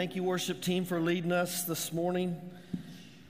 Thank you, worship team, for leading us this morning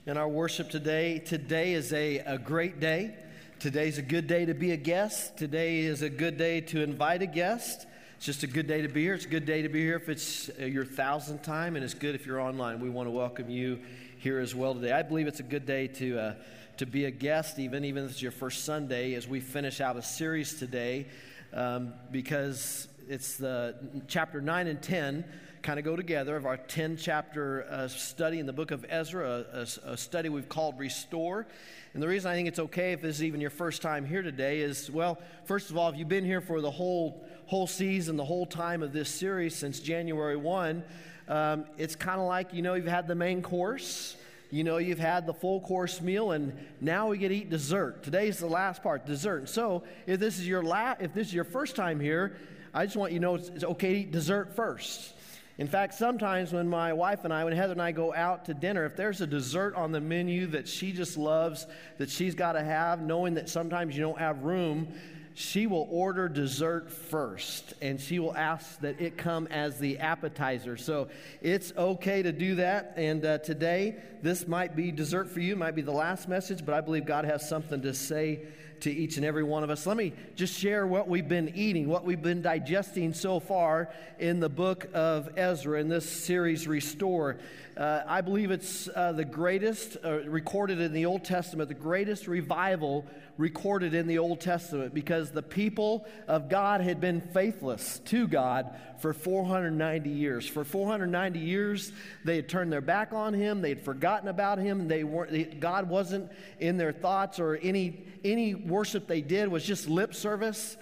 in our worship today. Today is a, a great day. Today's a good day to be a guest. Today is a good day to invite a guest. It's just a good day to be here. It's a good day to be here if it's uh, your thousandth time, and it's good if you're online. We want to welcome you here as well today. I believe it's a good day to, uh, to be a guest, even, even if it's your first Sunday, as we finish out a series today, um, because it's the chapter 9 and 10 kind of go together of our 10 chapter uh, study in the book of Ezra, a, a, study we've called Restore. And the reason I think it's okay if this is even your first time here today is well, first of all, if you've been here for the whole, whole season, the whole time of this series since January 1, um, it's kind of like, you know, you've had the main course. You know, you've had the full course meal, and now we get to eat dessert. Today's the last part, dessert. So, if this is your la- if this is your first time here, I just want you to know it's, it's okay to eat dessert first. In fact, sometimes when my wife and I, when Heather and I go out to dinner, if there's a dessert on the menu that she just loves, that she's got to have, knowing that sometimes you don't have room, she will order dessert first and she will ask that it come as the appetizer. So it's okay to do that. And uh, today, this might be dessert for you, might be the last message, but I believe God has something to say to each and every one of us. Let me just share what we've been eating, what we've been digesting so far in the book of Ezra in this series, Restore. Uh, I believe it's uh, the greatest uh, recorded in the Old Testament, the greatest revival recorded in the Old Testament because the people of God had been faithless to God for 490 years. For 490 years, they had turned their back on Him, they had forgotten about Him, they weren't, God wasn't in their thoughts or any, any worship they did was just lip service.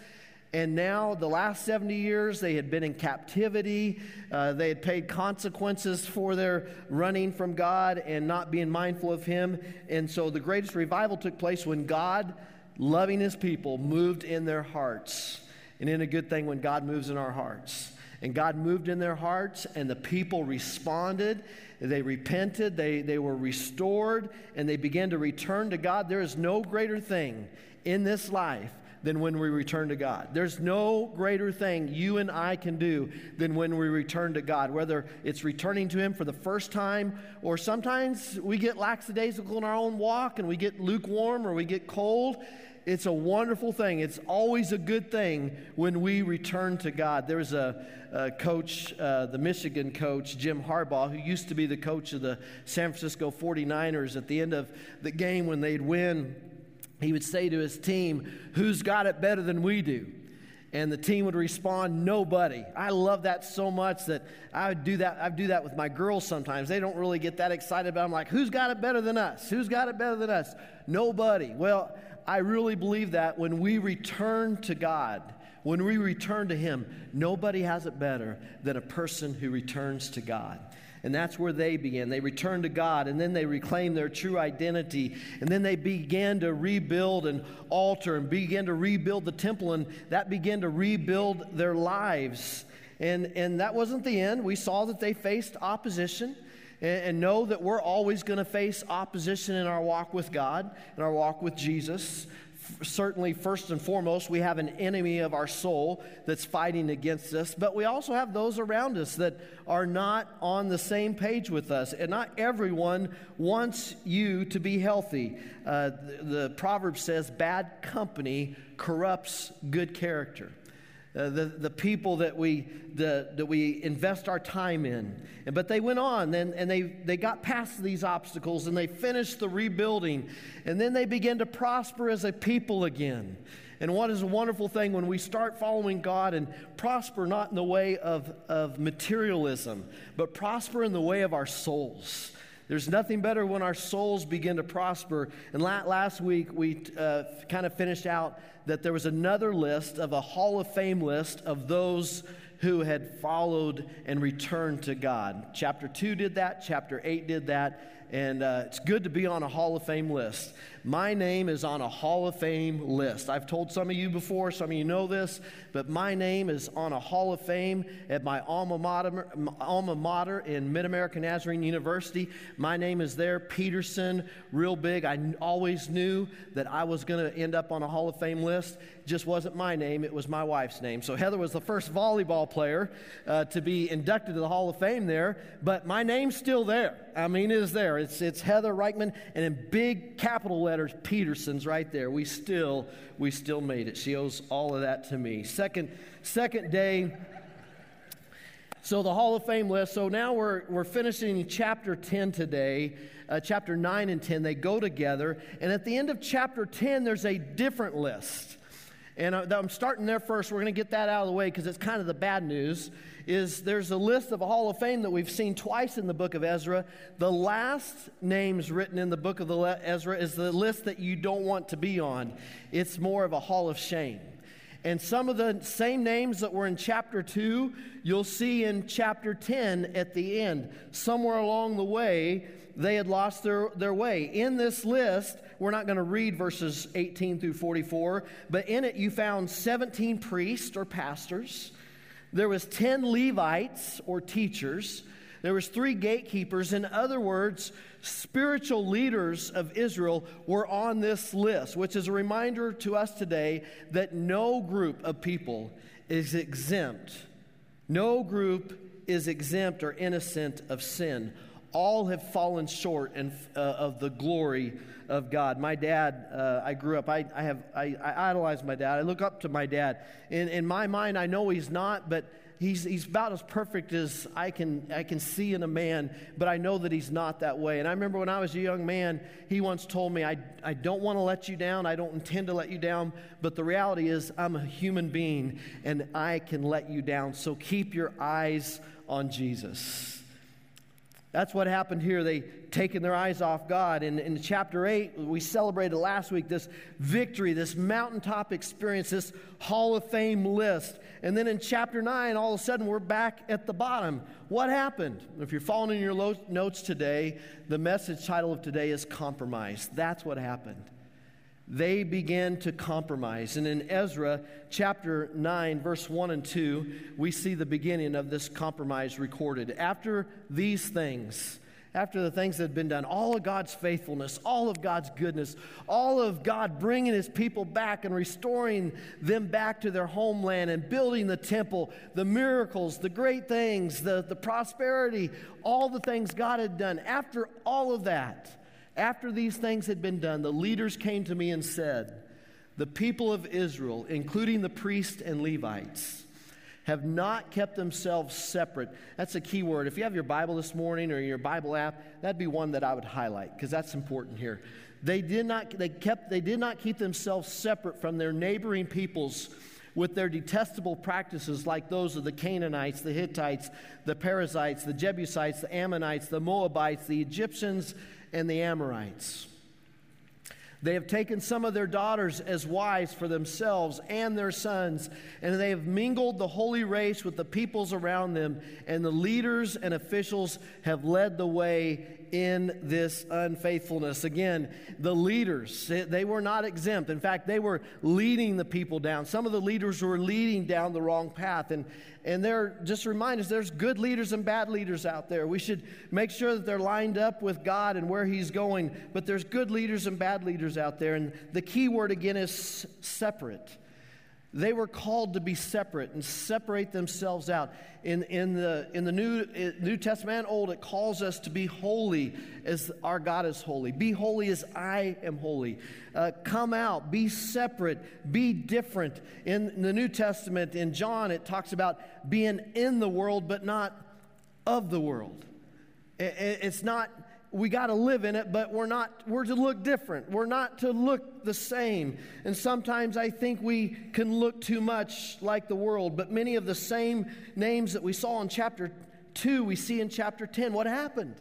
And now, the last 70 years, they had been in captivity. Uh, they had paid consequences for their running from God and not being mindful of Him. And so, the greatest revival took place when God, loving His people, moved in their hearts. And in a good thing when God moves in our hearts. And God moved in their hearts, and the people responded. They repented, they, they were restored, and they began to return to God. There is no greater thing in this life than when we return to God. There's no greater thing you and I can do than when we return to God, whether it's returning to Him for the first time or sometimes we get lackadaisical in our own walk and we get lukewarm or we get cold. It's a wonderful thing. It's always a good thing when we return to God. There was a, a coach, uh, the Michigan coach, Jim Harbaugh, who used to be the coach of the San Francisco 49ers at the end of the game when they'd win he would say to his team, Who's got it better than we do? And the team would respond, Nobody. I love that so much that I would do that. I do that with my girls sometimes. They don't really get that excited but. I'm like, Who's got it better than us? Who's got it better than us? Nobody. Well, I really believe that when we return to God, when we return to Him, nobody has it better than a person who returns to God. And that's where they began. They returned to God, and then they reclaimed their true identity. And then they began to rebuild an altar and began to rebuild the temple, and that began to rebuild their lives. And, and that wasn't the end. We saw that they faced opposition. And, and know that we're always going to face opposition in our walk with God, in our walk with Jesus certainly, first and foremost, we have an enemy of our soul that's fighting against us, but we also have those around us that are not on the same page with us. And not everyone wants you to be healthy. Uh, the, the proverb says, bad company corrupts good character. Uh, the, the people that we, the, that we invest our time in. But they went on and, and they, they got past these obstacles and they finished the rebuilding. And then they began to prosper as a people again. And what is a wonderful thing when we start following God and prosper not in the way of, of materialism, but prosper in the way of our souls. There's nothing better when our souls begin to prosper. And last week, we uh, kind of finished out that there was another list of a Hall of Fame list of those who had followed and returned to God. Chapter 2 did that, chapter 8 did that, and uh, it's good to be on a Hall of Fame list. My name is on a Hall of Fame list. I've told some of you before, some of you know this, but my name is on a Hall of Fame at my alma mater, alma mater in Mid American Nazarene University. My name is there, Peterson, real big. I always knew that I was going to end up on a Hall of Fame list. Just wasn't my name, it was my wife's name. So Heather was the first volleyball player uh, to be inducted to the Hall of Fame there, but my name's still there. I mean, it is there. It's, it's Heather Reichman, and in big capital letters, Peterson's right there. We still, we still made it. She owes all of that to me. Second, second day. So the Hall of Fame list. So now we're, we're finishing chapter 10 today. Uh, chapter 9 and 10, they go together. And at the end of chapter 10, there's a different list. And uh, I'm starting there first. We're going to get that out of the way because it's kind of the bad news is there's a list of a Hall of Fame that we've seen twice in the book of Ezra. The last names written in the book of the Ezra is the list that you don't want to be on. It's more of a Hall of Shame. And some of the same names that were in chapter 2, you'll see in chapter 10 at the end. Somewhere along the way, they had lost their, their way. In this list, we're not going to read verses 18 through 44, but in it you found 17 priests or pastors, there was 10 Levites or teachers. There was three gatekeepers. In other words, spiritual leaders of Israel were on this list, which is a reminder to us today that no group of people is exempt. No group is exempt or innocent of sin. All have fallen short uh, of the glory of God. My dad, uh, I grew up, I, I have, I, I, idolize my dad. I look up to my dad. In, in my mind, I know he's not, but he's, he's about as perfect as I can, I can see in a man, but I know that he's not that way. And I remember when I was a young man, he once told me, I, I don't want to let you down. I don't intend to let you down, but the reality is I'm a human being and I can let you down. So keep your eyes on Jesus. That's what happened here. They taken their eyes off God. And in chapter 8, we celebrated last week this victory, this mountaintop experience, this Hall of Fame list. And then in chapter 9, all of a sudden, we're back at the bottom. What happened? If you're following in your notes today, the message title of today is Compromise. That's what happened they began to compromise. And in Ezra chapter 9, verse 1 and 2, we see the beginning of this compromise recorded. After these things, after the things that had been done, all of God's faithfulness, all of God's goodness, all of God bringing his people back and restoring them back to their homeland and building the temple, the miracles, the great things, the, the prosperity, all the things God had done. After all of that, after these things had been done, the leaders came to me and said, The people of Israel, including the priests and Levites, have not kept themselves separate. That's a key word. If you have your Bible this morning or your Bible app, that'd be one that I would highlight because that's important here. They did not they kept they did not keep themselves separate from their neighboring peoples with their detestable practices like those of the Canaanites, the Hittites, the Perizzites, the Jebusites, the Ammonites, the Moabites, the Egyptians, and the Amorites. They have taken some of their daughters as wives for themselves and their sons, and they have mingled the holy race with the peoples around them, and the leaders and officials have led the way in this unfaithfulness. Again, the leaders, they were not exempt. In fact, they were leading the people down. Some of the leaders were leading down the wrong path. And, and they're just remind us there's good leaders and bad leaders out there. We should make sure that they're lined up with God and where He's going. But there's good leaders and bad leaders out there. And the key word again is separate. They were called to be separate and separate themselves out. In, in, the, in the New, New Testament and Old, it calls us to be holy as our God is holy. Be holy as I am holy. Uh, come out, be separate, be different. In the New Testament, in John, it talks about being in the world, but not of the world. It's not we got to live in it, but we're not, we're to look different. We're not to look the same. And sometimes I think we can look too much like the world, but many of the same names that we saw in chapter 2, we see in chapter 10. What happened?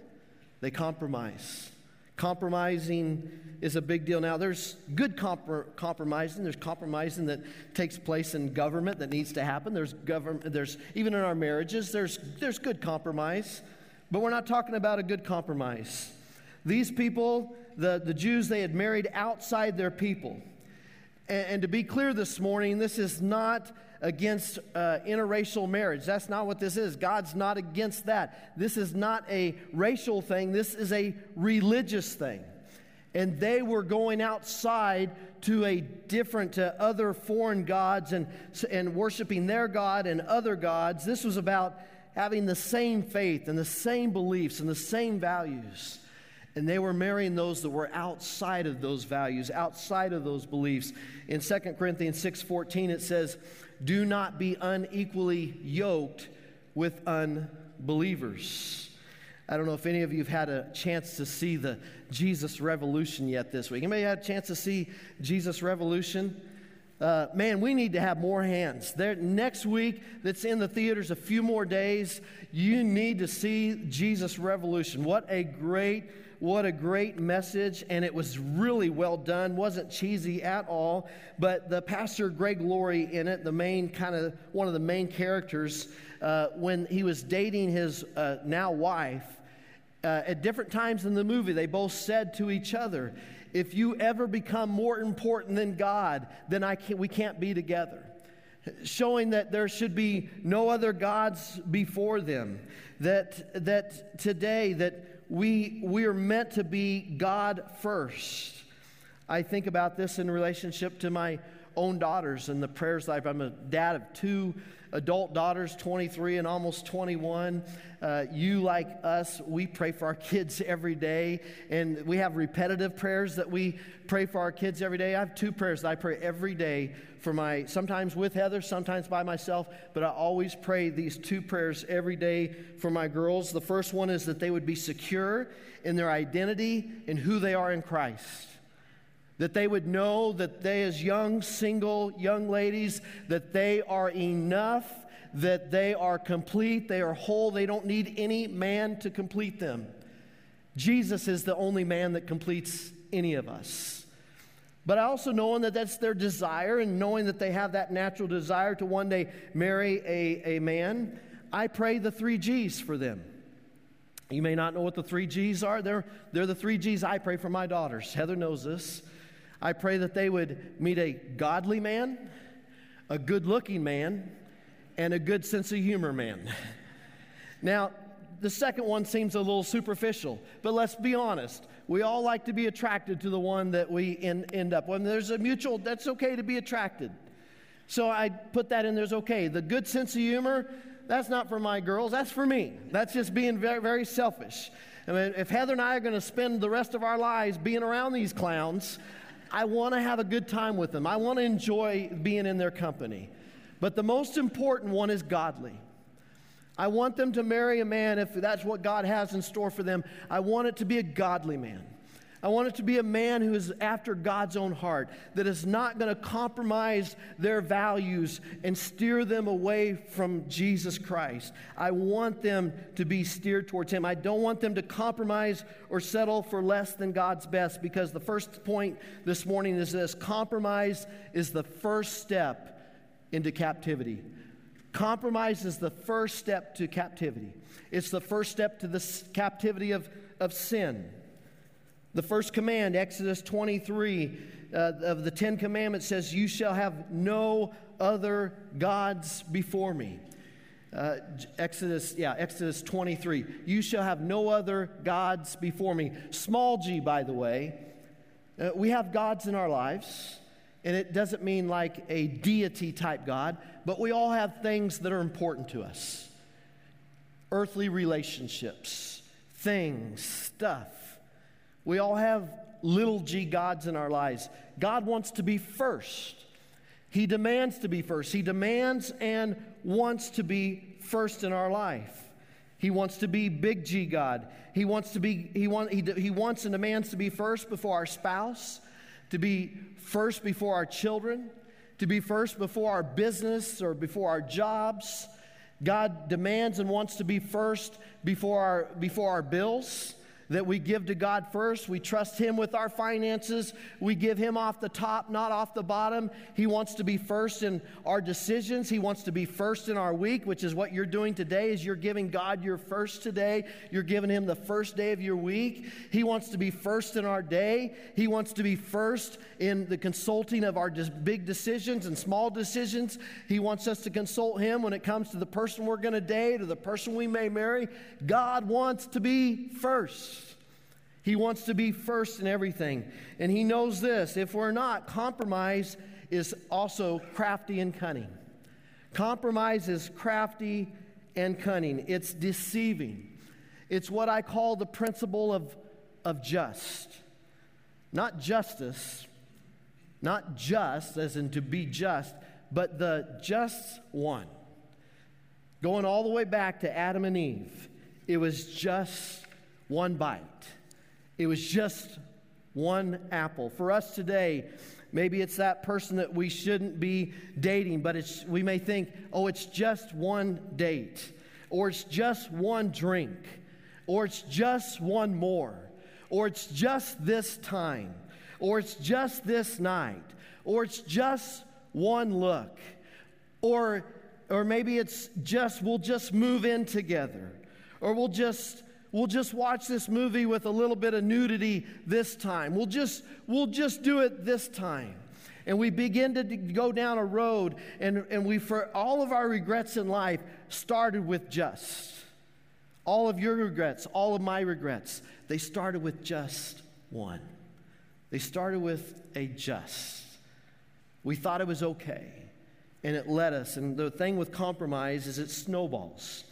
They compromise. Compromising is a big deal. Now, there's good compr- compromising. There's compromising that takes place in government that needs to happen. There's government. There's even in our marriages. There's there's good compromise. But we're not talking about a good compromise. These people, the, the Jews, they had married outside their people. And, and to be clear this morning, this is not against uh, interracial marriage. That's not what this is. God's not against that. This is not a racial thing, this is a religious thing. And they were going outside to a different, to other foreign gods and, and worshiping their God and other gods. This was about having the same faith and the same beliefs and the same values. And they were marrying those that were outside of those values, outside of those beliefs. In 2 Corinthians 6:14 it says, "Do not be unequally yoked with unbelievers." I don't know if any of you have had a chance to see the Jesus Revolution yet this week. Anybody had a chance to see Jesus Revolution? Uh, man, we need to have more hands. There, next week, that's in the theaters a few more days, you need to see Jesus Revolution. What a great what a great message, and it was really well done. Wasn't cheesy at all. But the pastor Greg Laurie in it, the main kind of one of the main characters, uh, when he was dating his uh, now wife, uh, at different times in the movie, they both said to each other, "If you ever become more important than God, then I can't, we can't be together." Showing that there should be no other gods before them. That that today that we, we are meant to be God first. I think about this in relationship to my own daughters and the prayers life. I'm a dad of two adult daughters, 23 and almost 21. Uh, you, like us, we pray for our kids every day, and we have repetitive prayers that we pray for our kids every day. I have two prayers that I pray every day for my, sometimes with Heather, sometimes by myself, but I always pray these two prayers every day for my girls. The first one is that they would be secure in their identity and who they are in Christ that they would know that they, as young, single, young ladies, that they are enough, that they are complete, they are whole, they don't need any man to complete them. Jesus is the only man that completes any of us. But I also knowing that that's their desire and knowing that they have that natural desire to one day marry a, a man, I pray the three G's for them. You may not know what the three G's are. They're, they're the three G's I pray for my daughters. Heather knows this. I pray that they would meet a godly man, a good looking man, and a good sense of humor man. Now, the second one seems a little superficial, but let's be honest. We all like to be attracted to the one that we in, end up. When there's a mutual, that's okay to be attracted. So I put that in there's okay. The good sense of humor, that's not for my girls, that's for me. That's just being very, very selfish. I mean, if Heather and I are going to spend the rest of our lives being around these clowns, I want to have a good time with them. I want to enjoy being in their company. But the most important one is godly. I want them to marry a man if that's what God has in store for them. I want it to be a godly man. I want it to be a man who is after God's own heart, that is not going to compromise their values and steer them away from Jesus Christ. I want them to be steered towards Him. I don't want them to compromise or settle for less than God's best because the first point this morning is this compromise is the first step into captivity. Compromise is the first step to captivity, it's the first step to the captivity of, of sin. The first command, Exodus 23 uh, of the Ten Commandments, says, You shall have no other gods before me. Uh, Exodus, yeah, Exodus 23. You shall have no other gods before me. Small g, by the way. Uh, we have gods in our lives, and it doesn't mean like a deity type God, but we all have things that are important to us earthly relationships, things, stuff. We all have little g gods in our lives. God wants to be first. He demands to be first. He demands and wants to be first in our life. He wants to be big G God. He wants to be he want, he, he wants and demands to be first before our spouse, to be first before our children, to be first before our business or before our jobs. God demands and wants to be first before our before our bills that we give to God first. We trust Him with our finances. We give Him off the top, not off the bottom. He wants to be first in our decisions. He wants to be first in our week, which is what you're doing today is you're giving God your first today. You're giving Him the first day of your week. He wants to be first in our day. He wants to be first in the consulting of our big decisions and small decisions. He wants us to consult Him when it comes to the person we're going to date or the person we may marry. God wants to be first. He wants to be first in everything. And he knows this if we're not, compromise is also crafty and cunning. Compromise is crafty and cunning, it's deceiving. It's what I call the principle of, of just. Not justice, not just, as in to be just, but the just one. Going all the way back to Adam and Eve, it was just one bite. It was just one apple. For us today, maybe it's that person that we shouldn't be dating, but it's, we may think, oh, it's just one date, or it's just one drink, or it's just one more, or it's just this time, or it's just this night, or it's just one look, or, or maybe it's just, we'll just move in together, or we'll just We'll just watch this movie with a little bit of nudity this time. We'll just, we'll just do it this time. And we begin to go down a road, and, and we, for all of our regrets in life, started with just. All of your regrets, all of my regrets, they started with just one. They started with a just. We thought it was okay, and it led us. And the thing with compromise is it snowballs.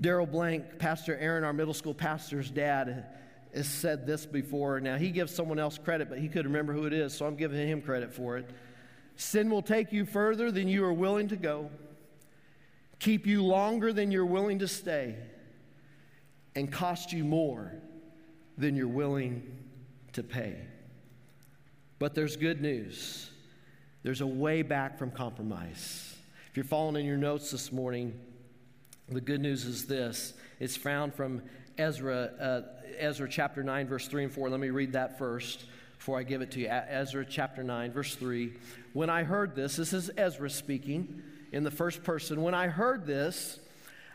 Daryl Blank, Pastor Aaron, our middle school pastor's dad, has said this before. Now, he gives someone else credit, but he could remember who it is, so I'm giving him credit for it. Sin will take you further than you are willing to go, keep you longer than you're willing to stay, and cost you more than you're willing to pay. But there's good news. There's a way back from compromise. If you're following in your notes this morning, the good news is this it's found from Ezra, uh, Ezra chapter 9, verse 3 and 4. Let me read that first before I give it to you. Ezra chapter 9, verse 3. When I heard this, this is Ezra speaking in the first person. When I heard this,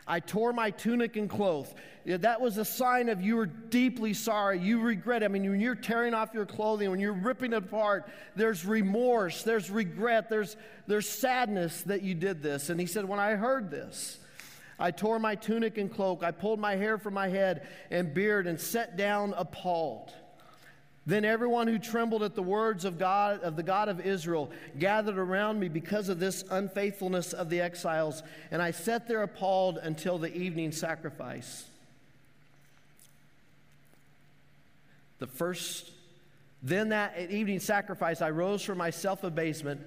I tore my tunic and cloth. That was a sign of you were deeply sorry. You regret. I mean, when you're tearing off your clothing, when you're ripping it apart, there's remorse, there's regret, there's, there's sadness that you did this. And he said, When I heard this, I tore my tunic and cloak. I pulled my hair from my head and beard and sat down appalled. Then everyone who trembled at the words of God of the God of Israel gathered around me because of this unfaithfulness of the exiles, and I sat there appalled until the evening sacrifice. The first then that evening sacrifice I rose from my self-abasement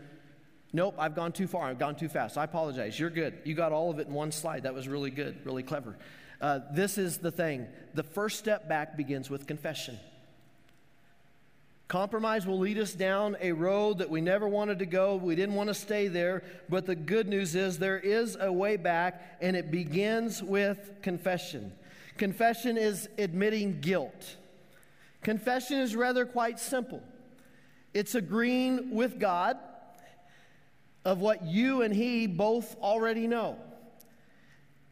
Nope, I've gone too far. I've gone too fast. I apologize. You're good. You got all of it in one slide. That was really good, really clever. Uh, this is the thing the first step back begins with confession. Compromise will lead us down a road that we never wanted to go. We didn't want to stay there. But the good news is there is a way back, and it begins with confession. Confession is admitting guilt. Confession is rather quite simple it's agreeing with God of what you and he both already know.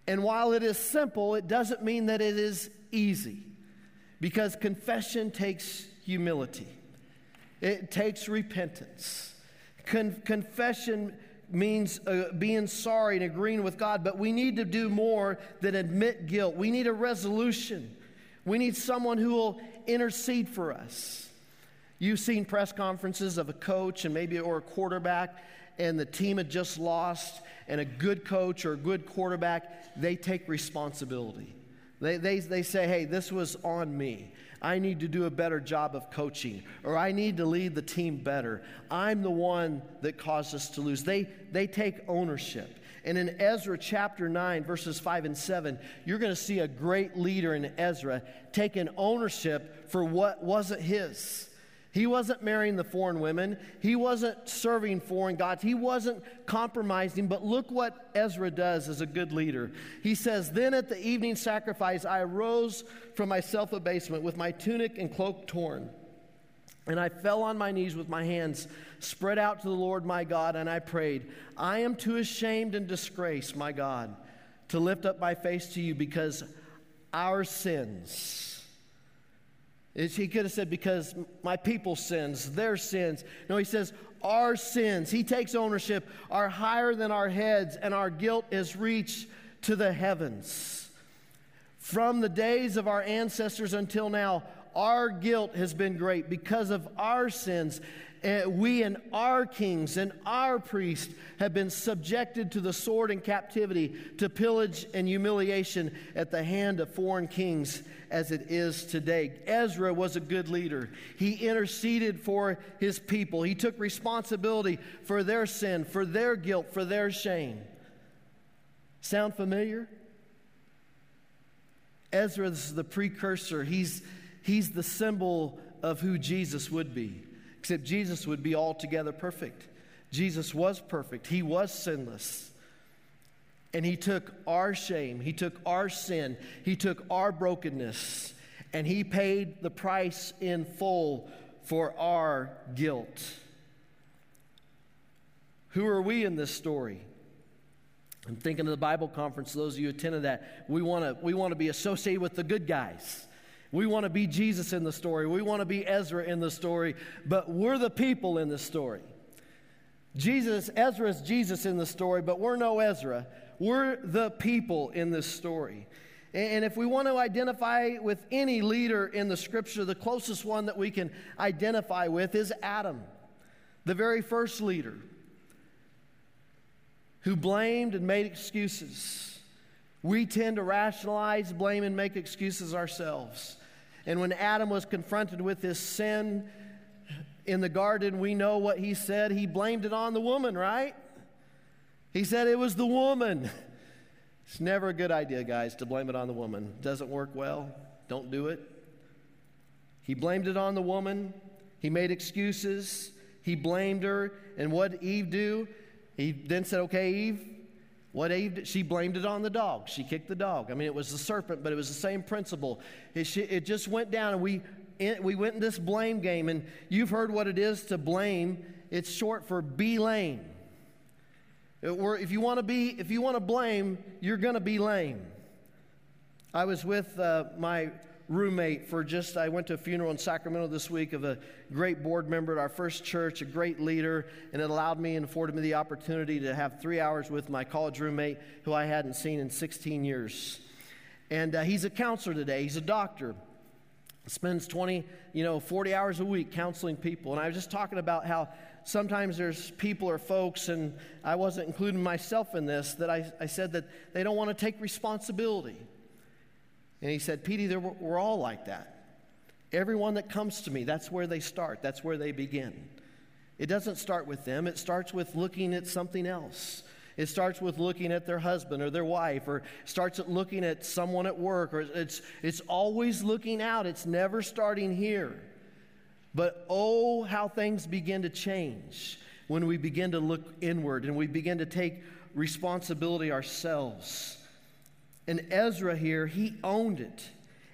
And while it is simple, it doesn't mean that it is easy because confession takes humility, it takes repentance. Con- confession means uh, being sorry and agreeing with God, but we need to do more than admit guilt. We need a resolution. We need someone who will intercede for us. You've seen press conferences of a coach and maybe or a quarterback and the team had just lost, and a good coach or a good quarterback, they take responsibility. They, they, they say, hey, this was on me. I need to do a better job of coaching, or I need to lead the team better. I'm the one that caused us to lose. They, they take ownership. And in Ezra chapter 9, verses 5 and 7, you're going to see a great leader in Ezra taking ownership for what wasn't his. He wasn't marrying the foreign women. He wasn't serving foreign gods. He wasn't compromising. But look what Ezra does as a good leader. He says, Then at the evening sacrifice, I arose from my self abasement with my tunic and cloak torn. And I fell on my knees with my hands spread out to the Lord my God, and I prayed, I am too ashamed and disgraced, my God, to lift up my face to you because our sins he could have said, because my people's sins, their sins. No, he says, our sins. He takes ownership, are higher than our heads, and our guilt is reached to the heavens. From the days of our ancestors until now, our guilt has been great because of our sins. Uh, we and our kings and our priests have been subjected to the sword and captivity, to pillage and humiliation at the hand of foreign kings as it is today. Ezra was a good leader. He interceded for his people, he took responsibility for their sin, for their guilt, for their shame. Sound familiar? Ezra is the precursor, he's, he's the symbol of who Jesus would be. Except Jesus would be altogether perfect. Jesus was perfect, he was sinless. And he took our shame, he took our sin, he took our brokenness, and he paid the price in full for our guilt. Who are we in this story? I'm thinking of the Bible conference, those of you attended that. We want to we want to be associated with the good guys. We want to be Jesus in the story. We want to be Ezra in the story, but we're the people in the story. Jesus, Ezra is Jesus in the story, but we're no Ezra. We're the people in this story. And if we want to identify with any leader in the scripture, the closest one that we can identify with is Adam, the very first leader who blamed and made excuses. We tend to rationalize, blame, and make excuses ourselves. And when Adam was confronted with his sin in the garden, we know what he said. He blamed it on the woman, right? He said it was the woman. It's never a good idea, guys, to blame it on the woman. Doesn't work well. Don't do it. He blamed it on the woman. He made excuses. He blamed her. And what did Eve do? He then said, Okay, Eve, what Eve she blamed it on the dog. She kicked the dog. I mean, it was the serpent, but it was the same principle. It, she, it just went down, and we, we went in this blame game. And you've heard what it is to blame. It's short for be lame. Or if you want to be, if you want to blame, you're going to be lame. I was with uh, my roommate for just, I went to a funeral in Sacramento this week of a great board member at our first church, a great leader, and it allowed me and afforded me the opportunity to have three hours with my college roommate who I hadn't seen in 16 years. And uh, he's a counselor today, he's a doctor. Spends 20, you know, 40 hours a week counseling people. And I was just talking about how sometimes there's people or folks, and I wasn't including myself in this, that I, I said that they don't want to take responsibility. And he said, Petey, we're all like that. Everyone that comes to me, that's where they start, that's where they begin. It doesn't start with them, it starts with looking at something else. It starts with looking at their husband or their wife, or starts at looking at someone at work, or it's, it's always looking out. It's never starting here. But oh, how things begin to change when we begin to look inward and we begin to take responsibility ourselves. And Ezra here, he owned it.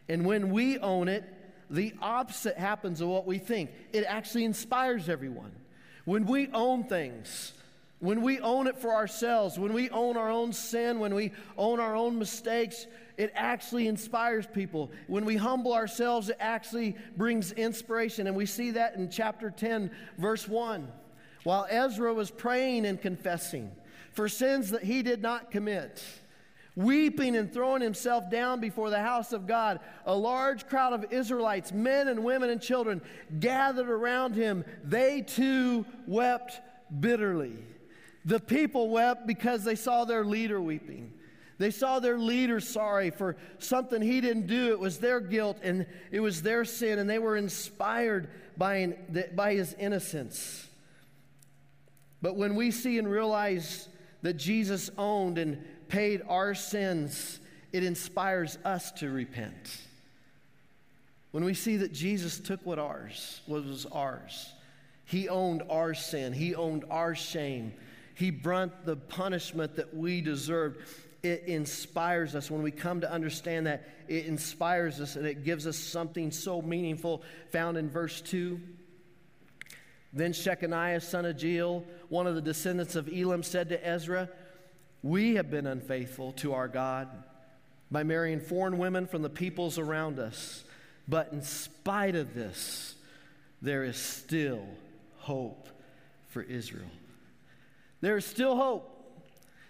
And when we own it, the opposite happens of what we think. It actually inspires everyone. When we own things, when we own it for ourselves, when we own our own sin, when we own our own mistakes, it actually inspires people. When we humble ourselves, it actually brings inspiration. And we see that in chapter 10, verse 1. While Ezra was praying and confessing for sins that he did not commit, weeping and throwing himself down before the house of God. A large crowd of Israelites, men and women and children, gathered around him. They too wept bitterly. The people wept because they saw their leader weeping. They saw their leader sorry for something he didn't do. It was their guilt and it was their sin, and they were inspired by, by his innocence. But when we see and realize that Jesus owned and paid our sins, it inspires us to repent. when we see that Jesus took what ours was ours. He owned our sin, He owned our shame. He brought the punishment that we deserved. It inspires us. When we come to understand that, it inspires us and it gives us something so meaningful found in verse 2. Then Shechaniah, son of Jael, one of the descendants of Elam, said to Ezra, We have been unfaithful to our God by marrying foreign women from the peoples around us. But in spite of this, there is still hope for Israel. There is still hope.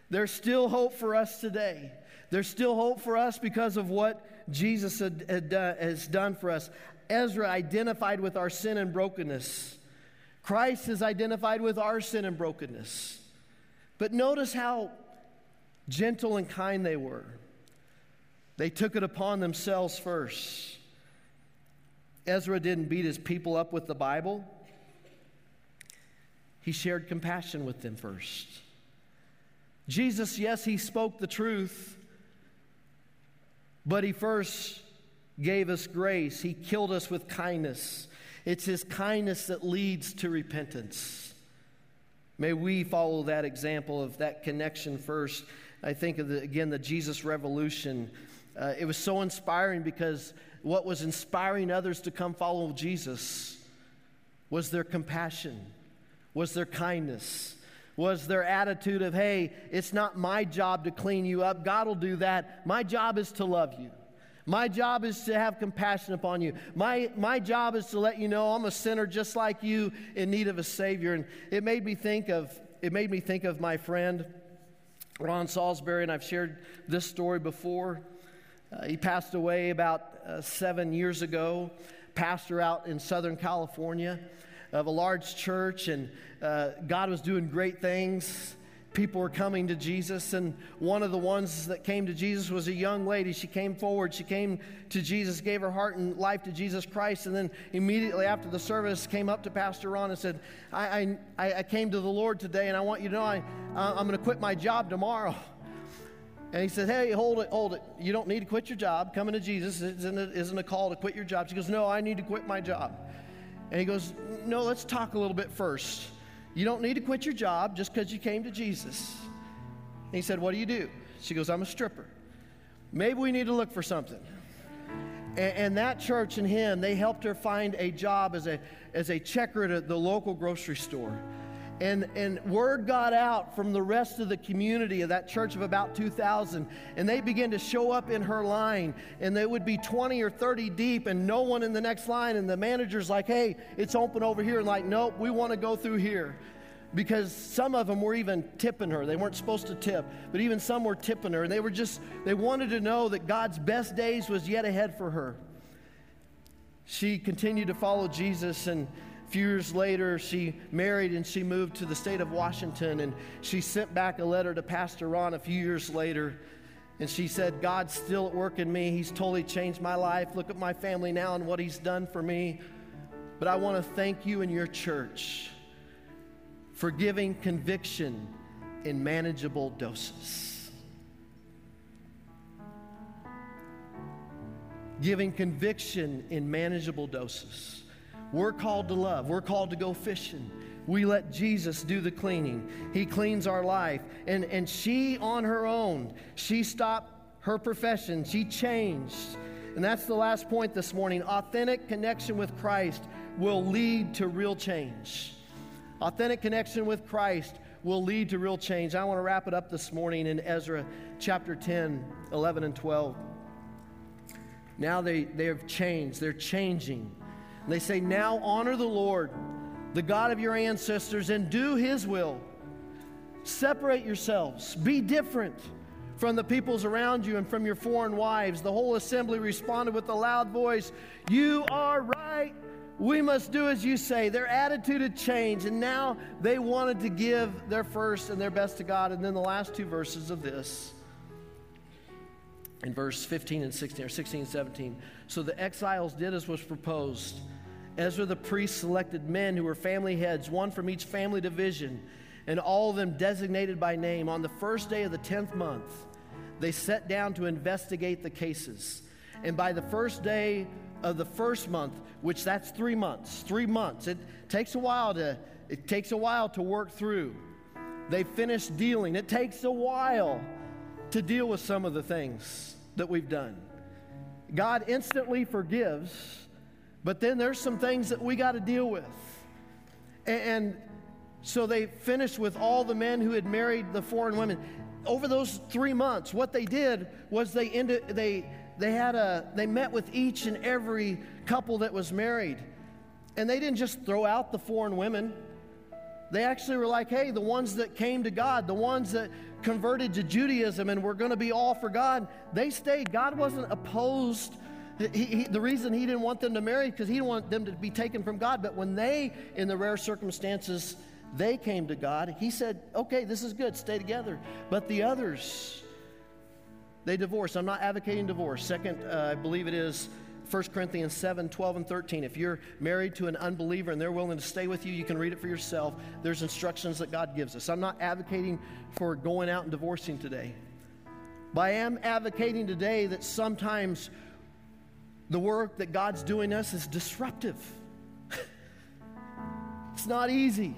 There's still hope for us today. There's still hope for us because of what Jesus had, had, uh, has done for us. Ezra identified with our sin and brokenness. Christ is identified with our sin and brokenness. But notice how gentle and kind they were. They took it upon themselves first. Ezra didn't beat his people up with the Bible, he shared compassion with them first. Jesus, yes, he spoke the truth, but he first gave us grace. He killed us with kindness. It's his kindness that leads to repentance. May we follow that example of that connection first. I think of the, again the Jesus Revolution. Uh, it was so inspiring because what was inspiring others to come follow Jesus was their compassion, was their kindness, was their attitude of, hey, it's not my job to clean you up. God will do that. My job is to love you. My job is to have compassion upon you. My, my job is to let you know I'm a sinner just like you in need of a Savior. And it made me think of, it made me think of my friend Ron Salisbury, and I've shared this story before. Uh, he passed away about uh, seven years ago, pastor out in Southern California of a large church, and uh, God was doing great things. People were coming to Jesus, and one of the ones that came to Jesus was a young lady. She came forward, she came to Jesus, gave her heart and life to Jesus Christ, and then immediately after the service, came up to Pastor Ron and said, I, I, I came to the Lord today, and I want you to know I, I'm going to quit my job tomorrow. And he said, Hey, hold it, hold it. You don't need to quit your job. Coming to Jesus isn't a, isn't a call to quit your job. She goes, No, I need to quit my job. And he goes, No, let's talk a little bit first. You don't need to quit your job just because you came to Jesus. And he said, What do you do? She goes, I'm a stripper. Maybe we need to look for something. And, and that church and him, they helped her find a job as a, as a checker at the local grocery store. And, and word got out from the rest of the community of that church of about 2,000. And they began to show up in her line. And they would be 20 or 30 deep, and no one in the next line. And the manager's like, hey, it's open over here. And like, nope, we want to go through here. Because some of them were even tipping her. They weren't supposed to tip, but even some were tipping her. And they were just, they wanted to know that God's best days was yet ahead for her. She continued to follow Jesus and few years later, she married and she moved to the state of Washington. And she sent back a letter to Pastor Ron a few years later. And she said, God's still at work in me. He's totally changed my life. Look at my family now and what He's done for me. But I want to thank you and your church for giving conviction in manageable doses. Giving conviction in manageable doses. We're called to love. We're called to go fishing. We let Jesus do the cleaning. He cleans our life. And, and she, on her own, she stopped her profession. She changed. And that's the last point this morning. Authentic connection with Christ will lead to real change. Authentic connection with Christ will lead to real change. I want to wrap it up this morning in Ezra chapter 10, 11, and 12. Now they, they have changed. They're changing. They say, Now honor the Lord, the God of your ancestors, and do his will. Separate yourselves, be different from the peoples around you and from your foreign wives. The whole assembly responded with a loud voice, You are right. We must do as you say. Their attitude had changed, and now they wanted to give their first and their best to God. And then the last two verses of this in verse 15 and 16, or 16 and 17. So the exiles did as was proposed. Ezra the priest selected men who were family heads, one from each family division, and all of them designated by name. On the first day of the 10th month, they sat down to investigate the cases. And by the first day of the first month, which that's three months, three months. It takes a while to, it takes a while to work through. They finished dealing. It takes a while to deal with some of the things that we've done. God instantly forgives, but then there's some things that we got to deal with. And, so they finished with all the men who had married the foreign women. Over those three months, what they did was they ended, they they had a they met with each and every couple that was married and they didn't just throw out the foreign women they actually were like hey the ones that came to god the ones that converted to judaism and were going to be all for god they stayed god wasn't opposed he, he, the reason he didn't want them to marry because he didn't want them to be taken from god but when they in the rare circumstances they came to god he said okay this is good stay together but the others they divorced. I'm not advocating divorce. Second, uh, I believe it is 1 Corinthians 7 12 and 13. If you're married to an unbeliever and they're willing to stay with you, you can read it for yourself. There's instructions that God gives us. I'm not advocating for going out and divorcing today. But I am advocating today that sometimes the work that God's doing us is disruptive. it's not easy.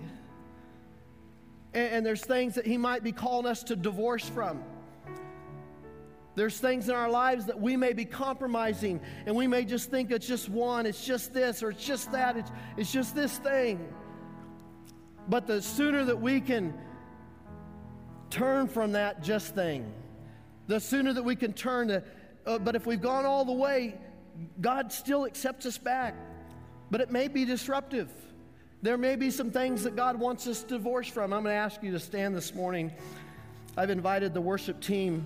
And, and there's things that He might be calling us to divorce from. There's things in our lives that we may be compromising, and we may just think it's just one, it's just this, or it's just that, it's, it's just this thing. But the sooner that we can turn from that just thing, the sooner that we can turn to, uh, but if we've gone all the way, God still accepts us back. But it may be disruptive. There may be some things that God wants us to divorce from. I'm going to ask you to stand this morning. I've invited the worship team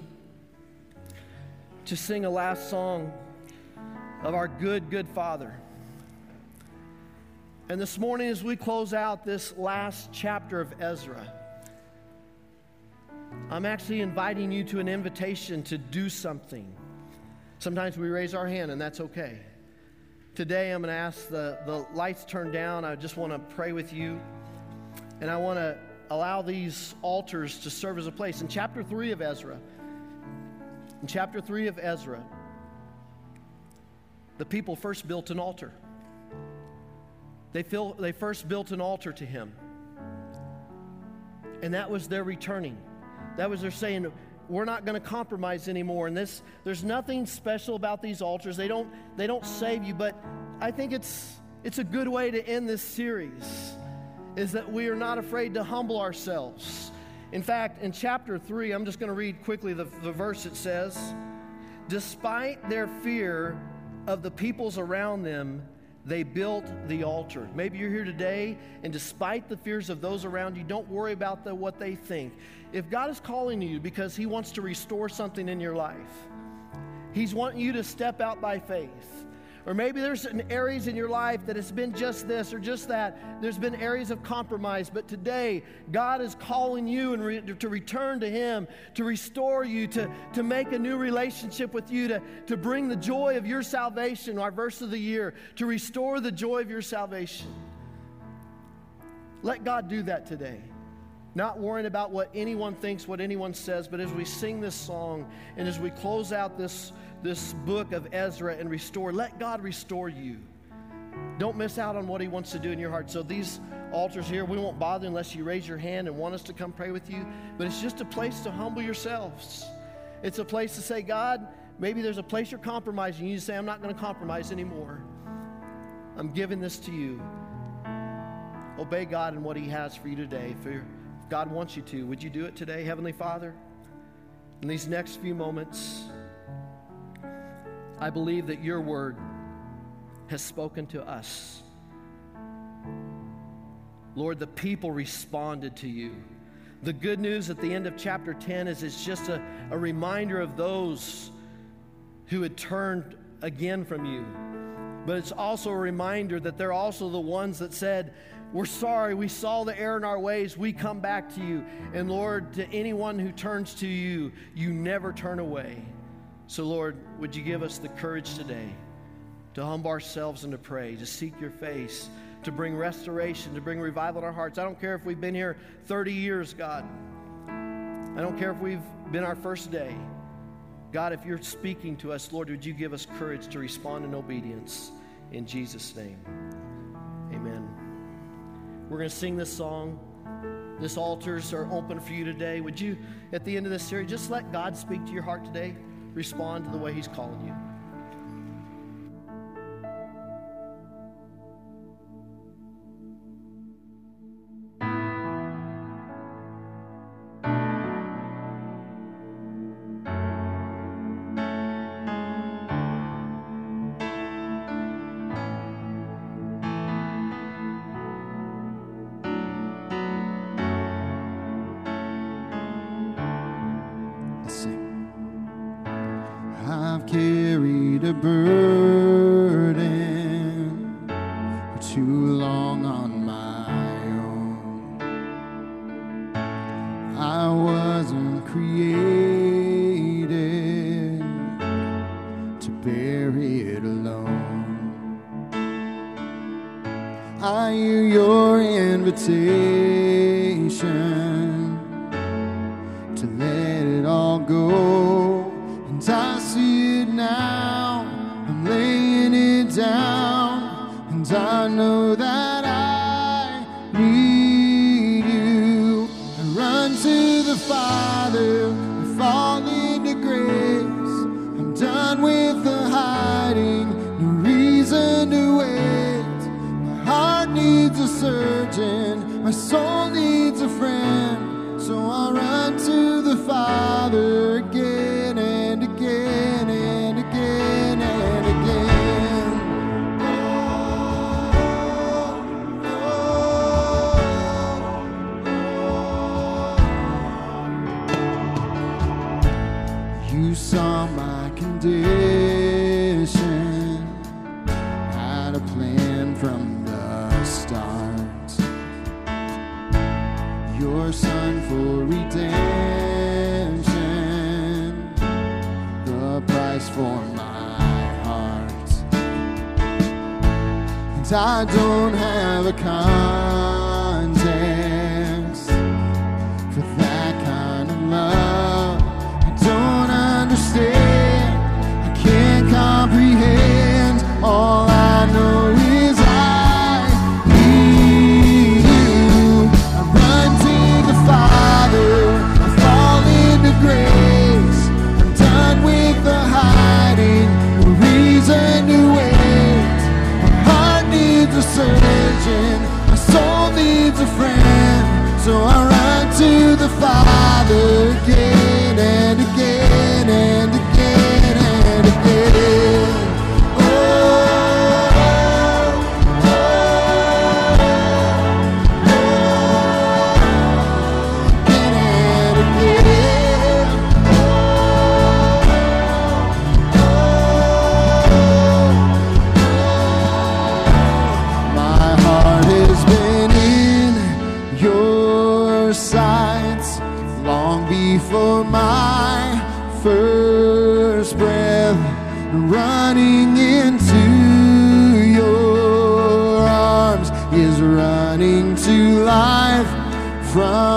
to sing a last song of our good, good Father. And this morning, as we close out this last chapter of Ezra, I'm actually inviting you to an invitation to do something. Sometimes we raise our hand, and that's okay. Today, I'm going to ask the, the lights turned down. I just want to pray with you, and I want to allow these altars to serve as a place. In chapter 3 of Ezra, in chapter 3 of Ezra, the people first built an altar. They, feel, they first built an altar to him. And that was their returning. That was their saying, we're not going to compromise anymore. And this, there's nothing special about these altars. They don't, they don't save you, but I think it's, it's a good way to end this series is that we are not afraid to humble ourselves in fact, in chapter 3, I'm just going to read quickly the, the verse it says, Despite their fear of the peoples around them, they built the altar. Maybe you're here today, and despite the fears of those around you, don't worry about the, what they think. If God is calling you because He wants to restore something in your life, He's wanting you to step out by faith. Or maybe there's areas in your life that it's been just this or just that. There's been areas of compromise, but today God is calling you and re- to return to Him, to restore you, to, to make a new relationship with you, to, to bring the joy of your salvation, our verse of the year, to restore the joy of your salvation. Let God do that today. Not worrying about what anyone thinks, what anyone says, but as we sing this song and as we close out this this book of Ezra and restore. Let God restore you. Don't miss out on what He wants to do in your heart. So, these altars here, we won't bother unless you raise your hand and want us to come pray with you. But it's just a place to humble yourselves. It's a place to say, God, maybe there's a place you're compromising. You say, I'm not going to compromise anymore. I'm giving this to you. Obey God and what He has for you today. If God wants you to, would you do it today, Heavenly Father? In these next few moments, I believe that your word has spoken to us. Lord, the people responded to you. The good news at the end of chapter 10 is it's just a, a reminder of those who had turned again from you. But it's also a reminder that they're also the ones that said, we're sorry. We saw the error in our ways. We come back to you. And Lord, to anyone who turns to you, you never turn away. So, Lord, would you give us the courage today to humble ourselves and to pray, to seek your face, to bring restoration, to bring revival in our hearts? I don't care if we've been here 30 years, God. I don't care if we've been our first day. God, if you're speaking to us, Lord, would you give us courage to respond in obedience? In Jesus' name, amen. We're going to sing this song. This altars are open for you today. Would you, at the end of this series, just let God speak to your heart today? Respond to the way He's calling you. from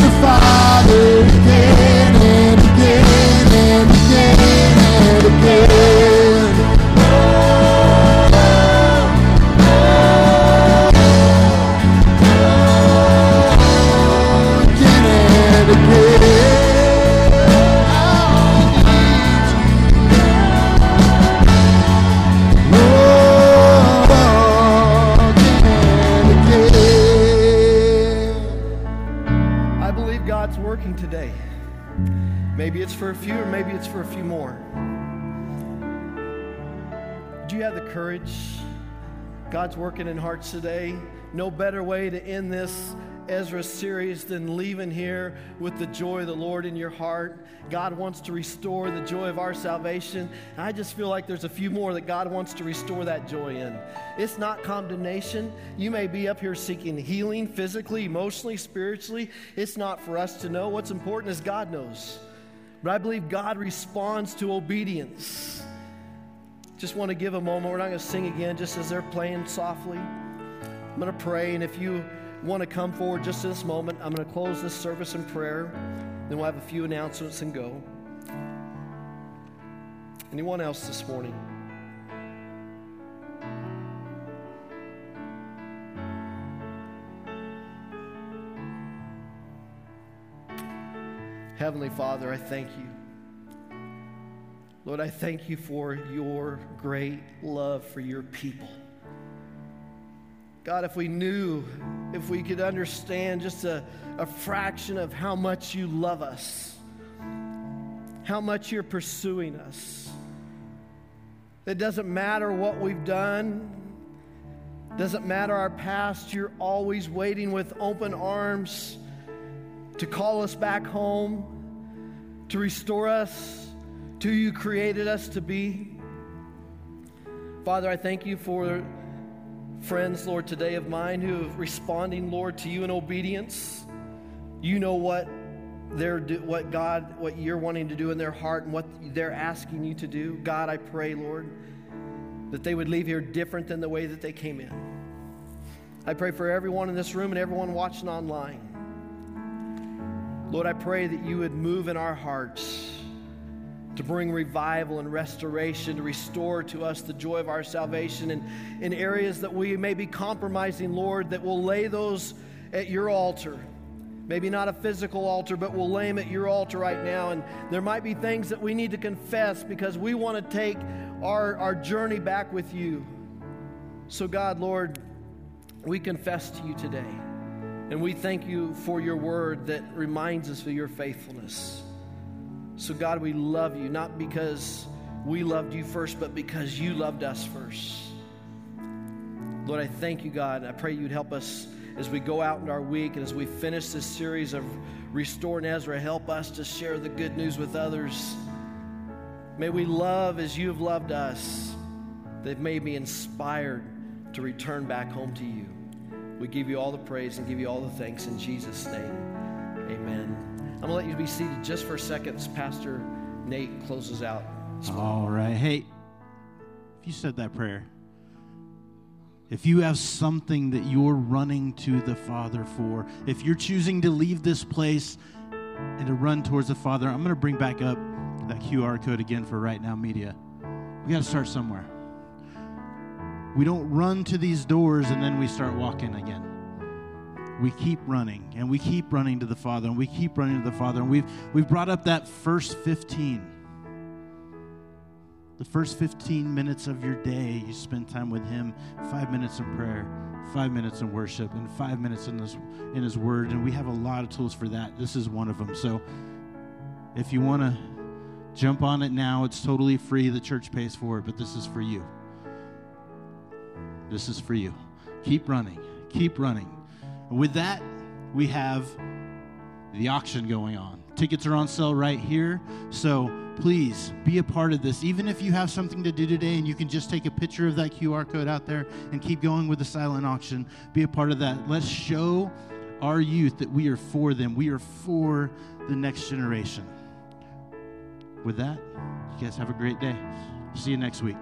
God's working in hearts today. No better way to end this Ezra series than leaving here with the joy of the Lord in your heart. God wants to restore the joy of our salvation. And I just feel like there's a few more that God wants to restore that joy in. It's not condemnation. You may be up here seeking healing physically, emotionally, spiritually. It's not for us to know. What's important is God knows. But I believe God responds to obedience. Just want to give a moment. We're not going to sing again just as they're playing softly. I'm going to pray, and if you want to come forward just this moment, I'm going to close this service in prayer. Then we'll have a few announcements and go. Anyone else this morning? Heavenly Father, I thank you. Lord, I thank you for your great love for your people. God, if we knew, if we could understand just a, a fraction of how much you love us, how much you're pursuing us. It doesn't matter what we've done, doesn't matter our past, you're always waiting with open arms to call us back home, to restore us who you created us to be. Father, I thank you for friends, Lord, today of mine who are responding, Lord, to you in obedience. You know what they're do, what God, what you're wanting to do in their heart and what they're asking you to do. God, I pray, Lord, that they would leave here different than the way that they came in. I pray for everyone in this room and everyone watching online. Lord, I pray that you would move in our hearts to bring revival and restoration, to restore to us the joy of our salvation. And in areas that we may be compromising, Lord, that we'll lay those at your altar. Maybe not a physical altar, but we'll lay them at your altar right now. And there might be things that we need to confess because we want to take our, our journey back with you. So, God, Lord, we confess to you today. And we thank you for your word that reminds us of your faithfulness. So, God, we love you, not because we loved you first, but because you loved us first. Lord, I thank you, God. I pray you'd help us as we go out in our week and as we finish this series of Restoring Ezra. Help us to share the good news with others. May we love as you have loved us, that may be inspired to return back home to you. We give you all the praise and give you all the thanks in Jesus' name. Amen. I'm going to let you be seated just for a second as Pastor Nate closes out. All right. Hey, if you said that prayer, if you have something that you're running to the Father for, if you're choosing to leave this place and to run towards the Father, I'm going to bring back up that QR code again for Right Now Media. We got to start somewhere. We don't run to these doors and then we start walking again we keep running and we keep running to the Father and we keep running to the Father. And we've, we've brought up that first 15. The first 15 minutes of your day, you spend time with Him, five minutes in prayer, five minutes in worship, and five minutes in, this, in His Word. And we have a lot of tools for that. This is one of them. So if you want to jump on it now, it's totally free. The church pays for it, but this is for you. This is for you. Keep running. Keep running. With that, we have the auction going on. Tickets are on sale right here. So please be a part of this. Even if you have something to do today and you can just take a picture of that QR code out there and keep going with the silent auction, be a part of that. Let's show our youth that we are for them. We are for the next generation. With that, you guys have a great day. See you next week.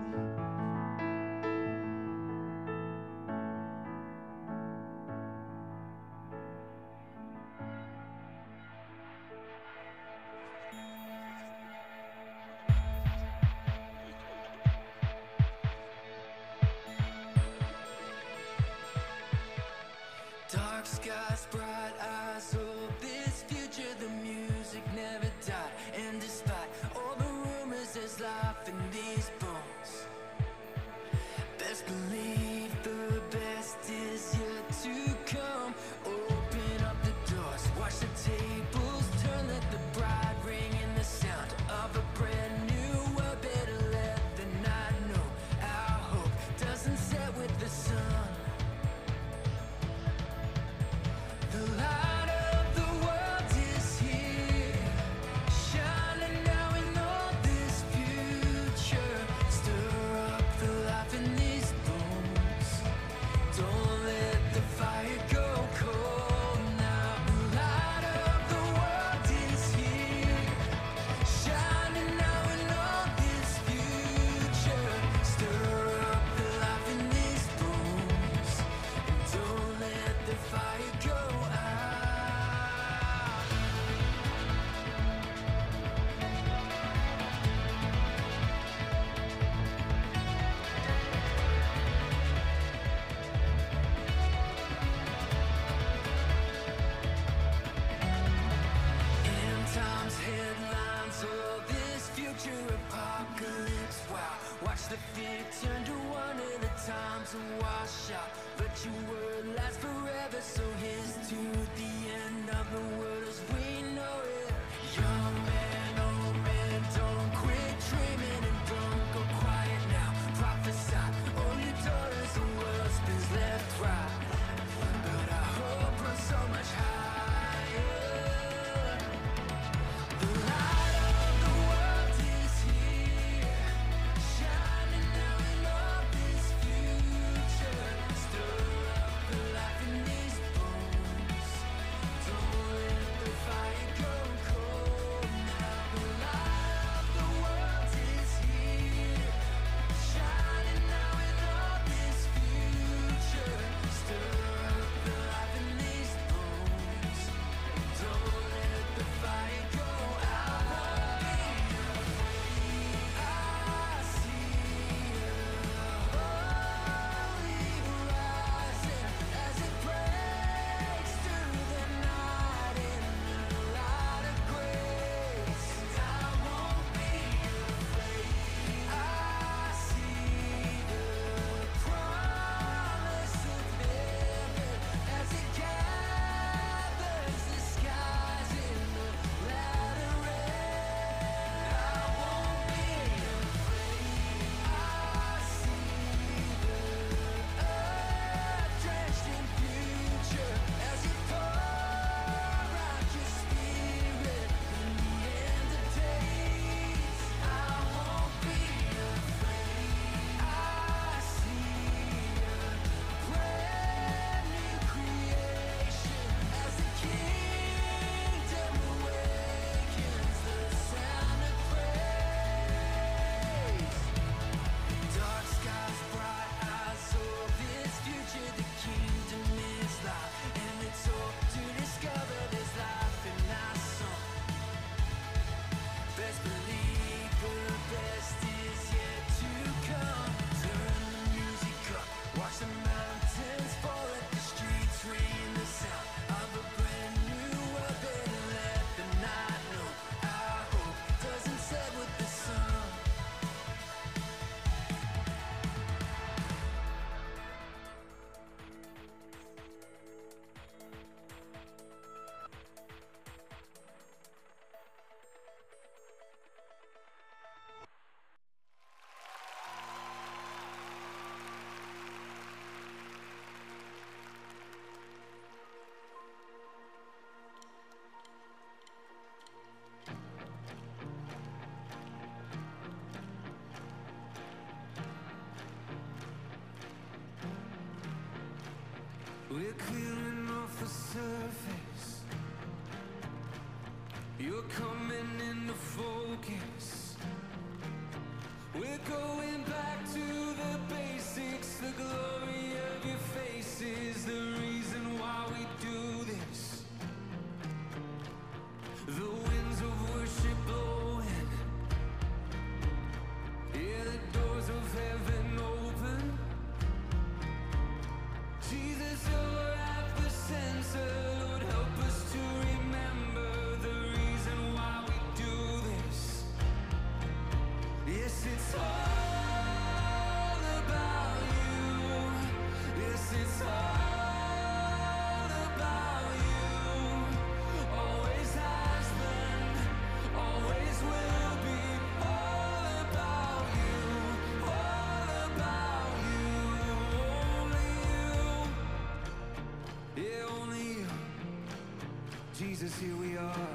Jesus, here we are,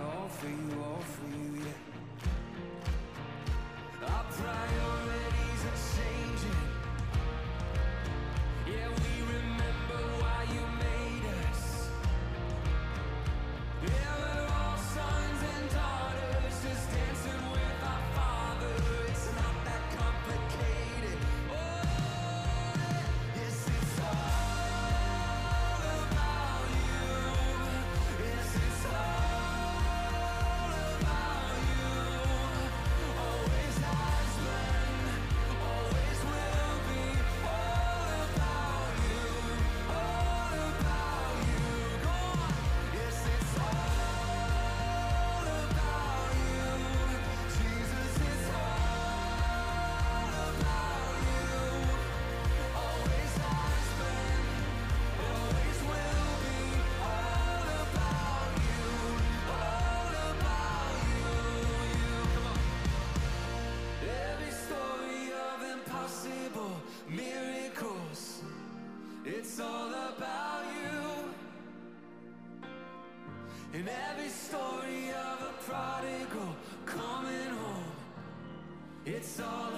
It's all about you. In every story of a prodigal coming home, it's all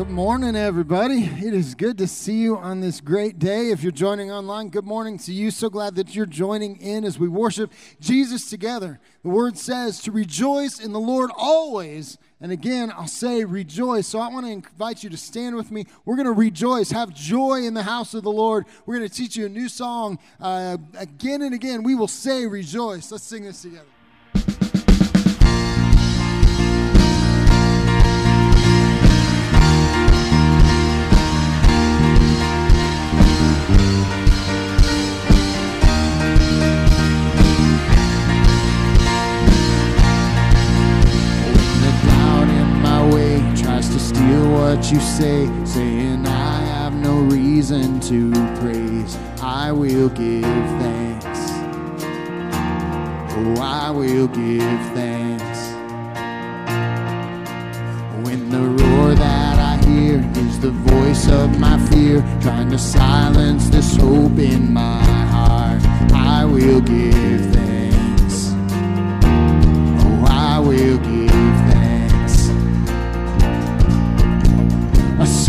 Good morning, everybody. It is good to see you on this great day. If you're joining online, good morning to you. So glad that you're joining in as we worship Jesus together. The word says to rejoice in the Lord always. And again, I'll say rejoice. So I want to invite you to stand with me. We're going to rejoice, have joy in the house of the Lord. We're going to teach you a new song. Uh, again and again, we will say rejoice. Let's sing this together. You say, saying I have no reason to praise, I will give thanks. Oh, I will give thanks. When the roar that I hear is the voice of my fear, trying to silence this hope in my heart, I will give thanks. Oh, I will give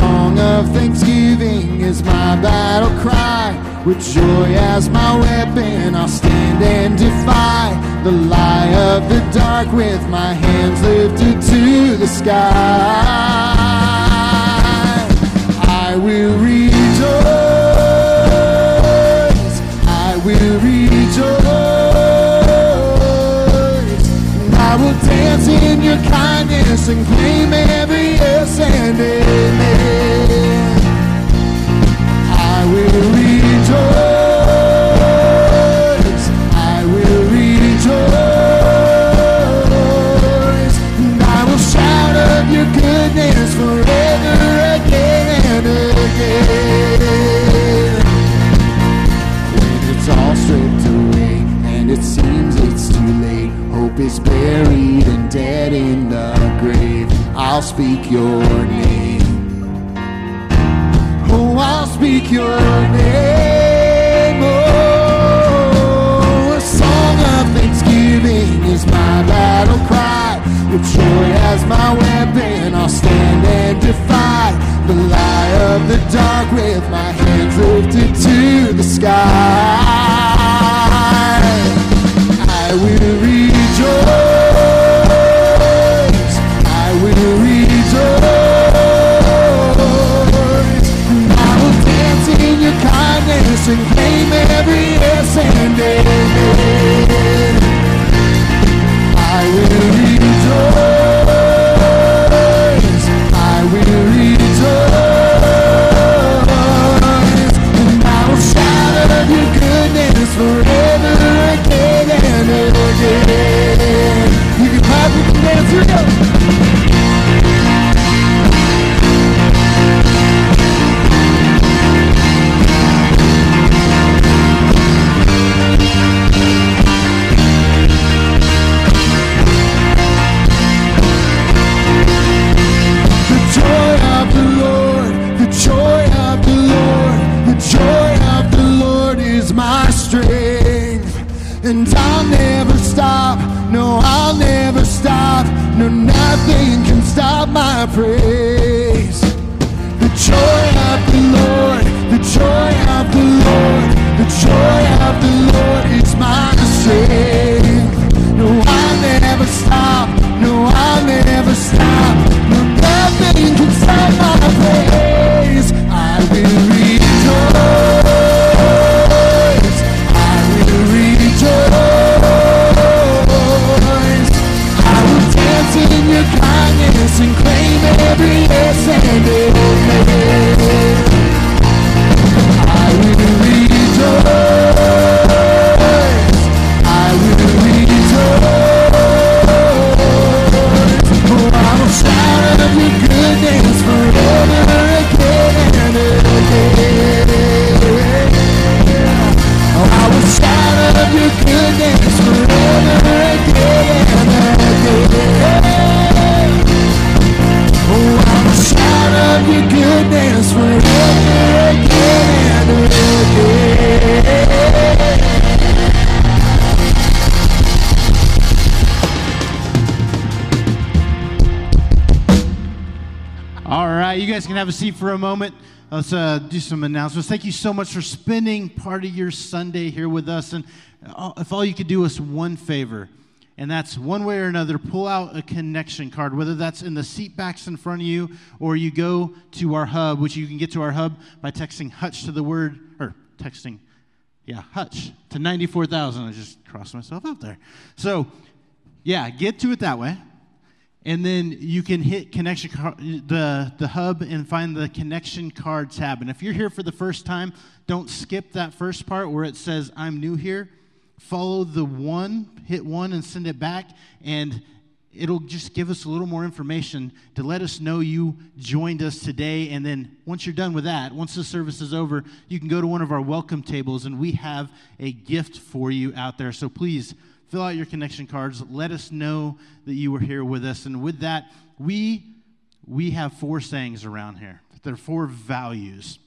song of thanksgiving is my battle cry. With joy as my weapon, I'll stand and defy the lie of the dark with my hands lifted to the sky. I will rejoice. I will rejoice. And I will dance in your kindness and claim every and amen. I will rejoice. I will rejoice. And I will shout of your goodness forever I'll speak your name. Oh, I'll speak your name. Oh, a song of thanksgiving is my battle cry. With joy as my weapon, I'll stand and defy the lie of the dark with my hands lifted to the sky. I will rejoice. And claim every yes and amen. For a moment. Let's uh, do some announcements. Thank you so much for spending part of your Sunday here with us. And uh, if all you could do us one favor, and that's one way or another, pull out a connection card, whether that's in the seat backs in front of you or you go to our hub, which you can get to our hub by texting Hutch to the word, or texting, yeah, Hutch to 94,000. I just crossed myself out there. So, yeah, get to it that way. And then you can hit connection the the hub and find the connection card tab. And if you're here for the first time, don't skip that first part where it says I'm new here. Follow the one, hit one and send it back and it'll just give us a little more information to let us know you joined us today and then once you're done with that, once the service is over, you can go to one of our welcome tables and we have a gift for you out there. So please fill out your connection cards. Let us know that you were here with us. And with that, we we have four sayings around here. They're four values.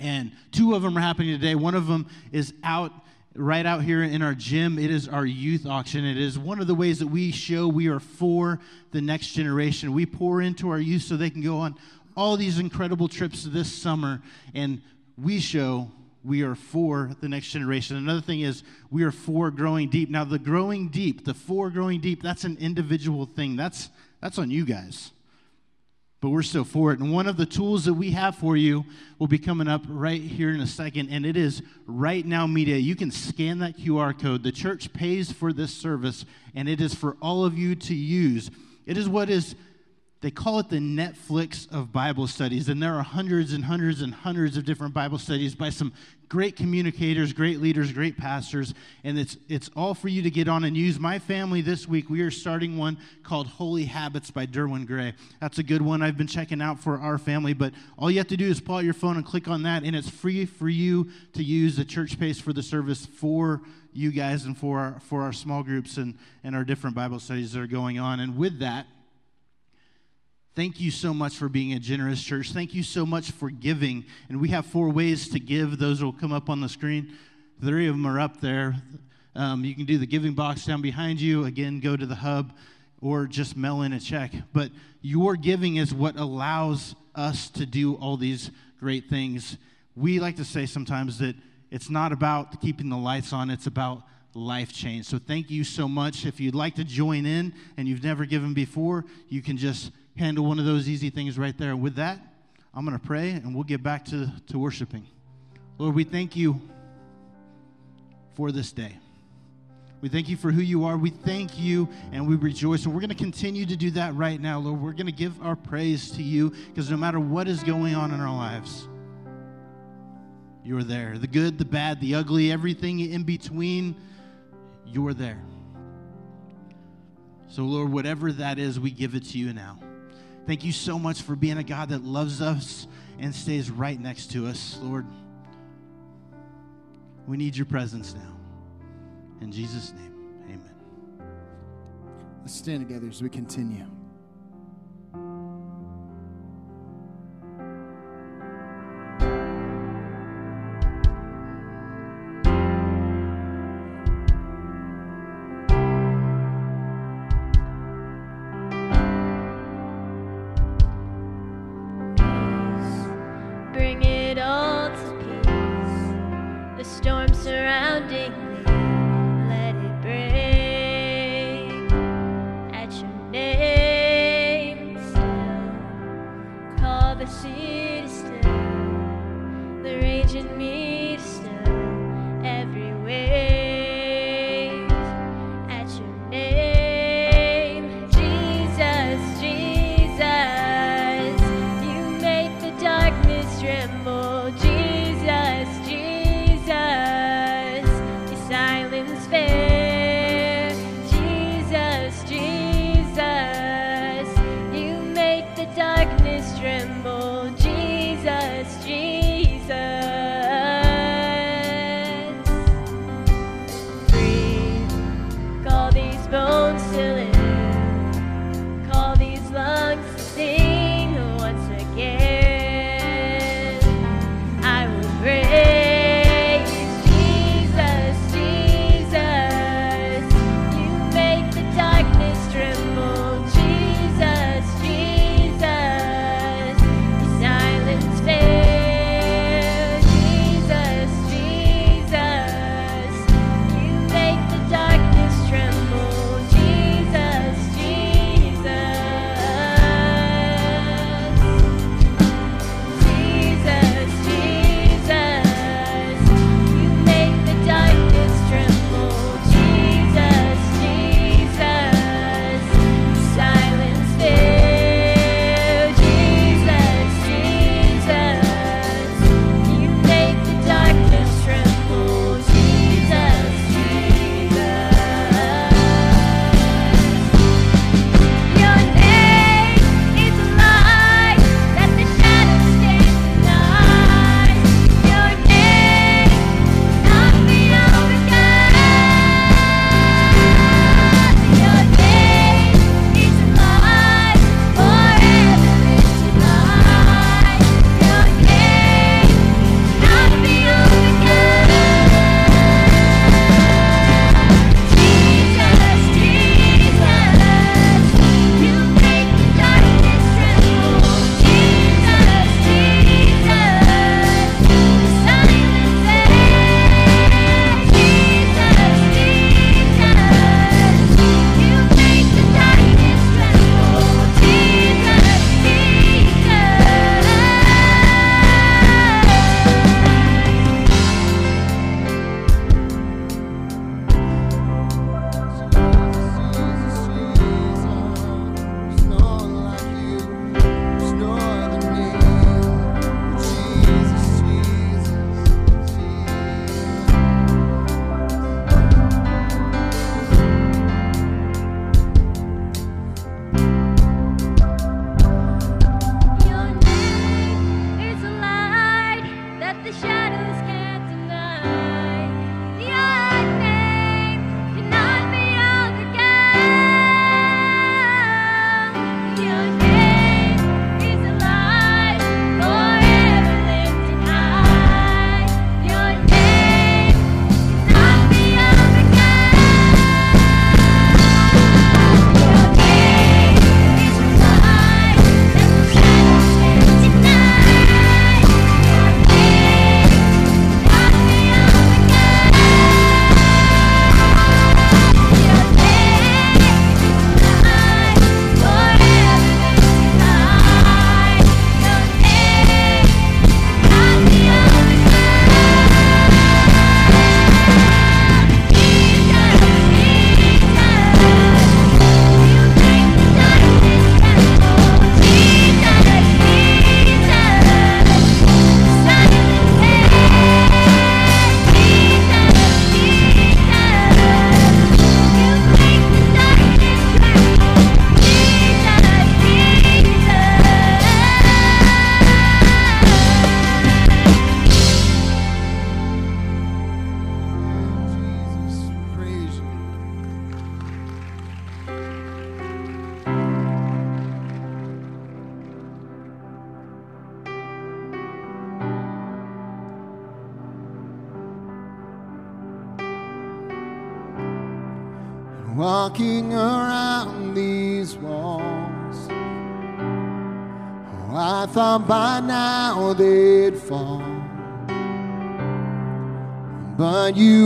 And two of them are happening today. One of them is out right out here in our gym. It is our youth auction. It is one of the ways that we show we are for the next generation. We pour into our youth so they can go on all these incredible trips this summer and we show we are for the next generation. Another thing is we are for growing deep. Now the growing deep, the for growing deep, that's an individual thing. That's that's on you guys. But we're still for it. And one of the tools that we have for you will be coming up right here in a second, and it is Right Now Media. You can scan that QR code. The church pays for this service, and it is for all of you to use. It is what is they call it the Netflix of Bible studies, and there are hundreds and hundreds and hundreds of different Bible studies by some great communicators, great leaders, great pastors, and it's it's all for you to get on and use. My family this week we are starting one called Holy Habits by Derwin Gray. That's a good one I've been checking out for our family, but all you have to do is pull out your phone and click on that, and it's free for you to use. The church pays for the service for you guys and for our, for our small groups and, and our different Bible studies that are going on. And with that, Thank you so much for being a generous church. Thank you so much for giving. And we have four ways to give. Those will come up on the screen. Three of them are up there. Um, you can do the giving box down behind you. Again, go to the hub or just mail in a check. But your giving is what allows us to do all these great things. We like to say sometimes that it's not about keeping the lights on, it's about life change. So thank you so much. If you'd like to join in and you've never given before, you can just handle one of those easy things right there. With that, I'm going to pray and we'll get back to, to worshiping. Lord, we thank you for this day. We thank you for who you are. We thank you and we rejoice. And we're going to continue to do that right now, Lord. We're going to give our praise to you because no matter what is going on in our lives, you're there. The good, the bad, the ugly, everything in between, you're there. So, Lord, whatever that is, we give it to you now. Thank you so much for being a God that loves us and stays right next to us, Lord. We need your presence now. In Jesus' name, amen. Let's stand together as we continue. The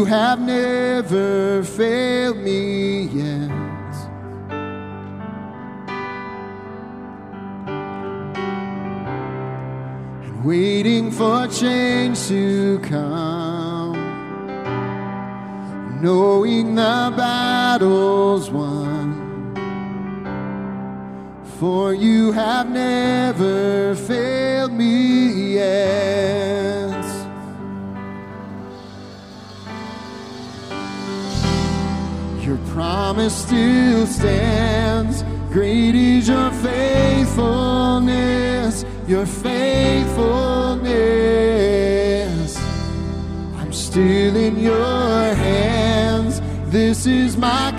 have never failed me yet. And waiting for change to come, knowing the battle's won. For you have never failed me yet. promise still stands. Great is your faithfulness, your faithfulness. I'm still in your hands. This is my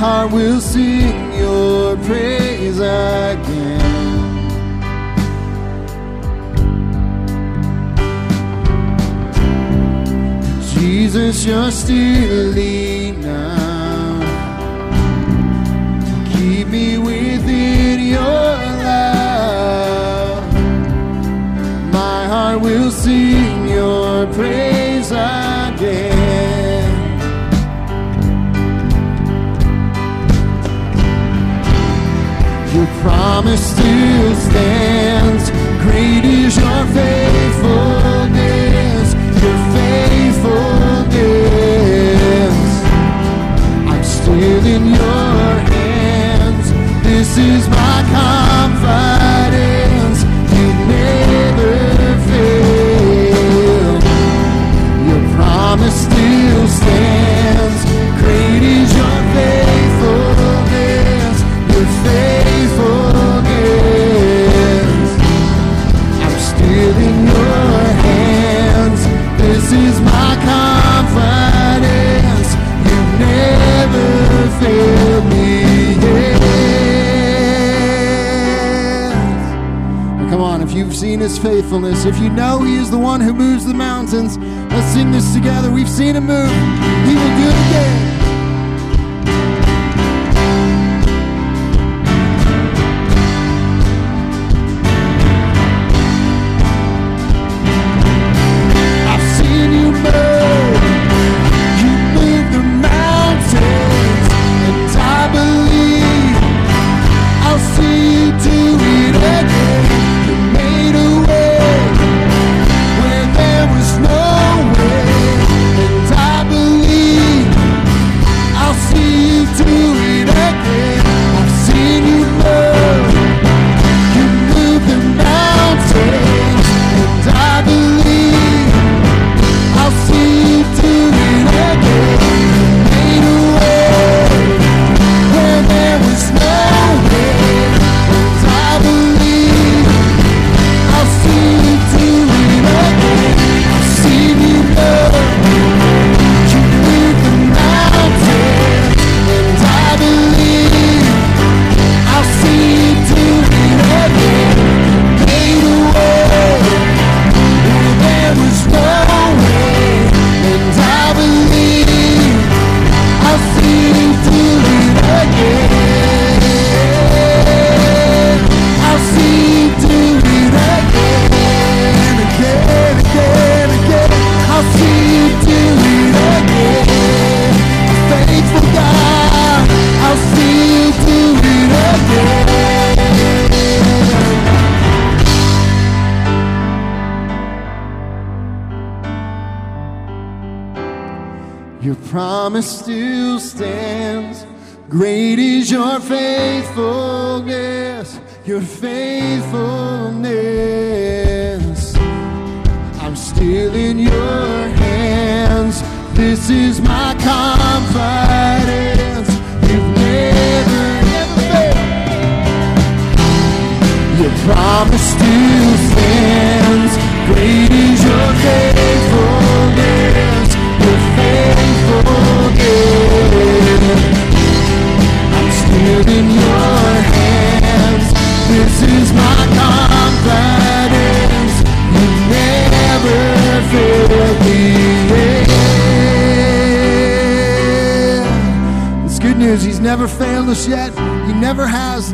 heart will sing your praise again. Jesus, you're still now. Keep me within your love. My heart will sing. promise still stands. Great is your faith. faithfulness. If you know He is the one who moves the mountains,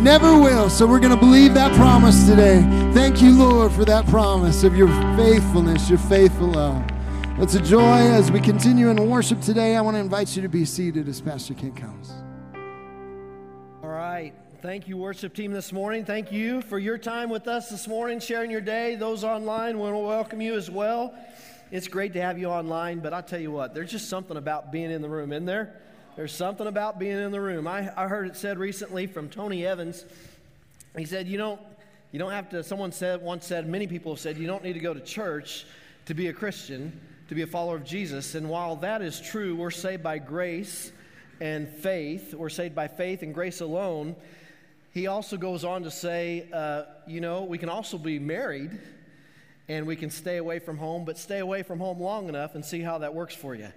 never will. So we're going to believe that promise today. Thank you, Lord, for that promise of your faithfulness, your faithful love. It's a joy as we continue in worship today. I want to invite you to be seated as Pastor Kent comes. All right. Thank you, worship team, this morning. Thank you for your time with us this morning, sharing your day. Those online, we want to welcome you as well. It's great to have you online, but I'll tell you what, there's just something about being in the room, isn't there? There's something about being in the room. I, I heard it said recently from Tony Evans. He said, You don't, you don't have to, someone said, once said, many people have said, you don't need to go to church to be a Christian, to be a follower of Jesus. And while that is true, we're saved by grace and faith. We're saved by faith and grace alone. He also goes on to say, uh, you know, we can also be married and we can stay away from home, but stay away from home long enough and see how that works for you.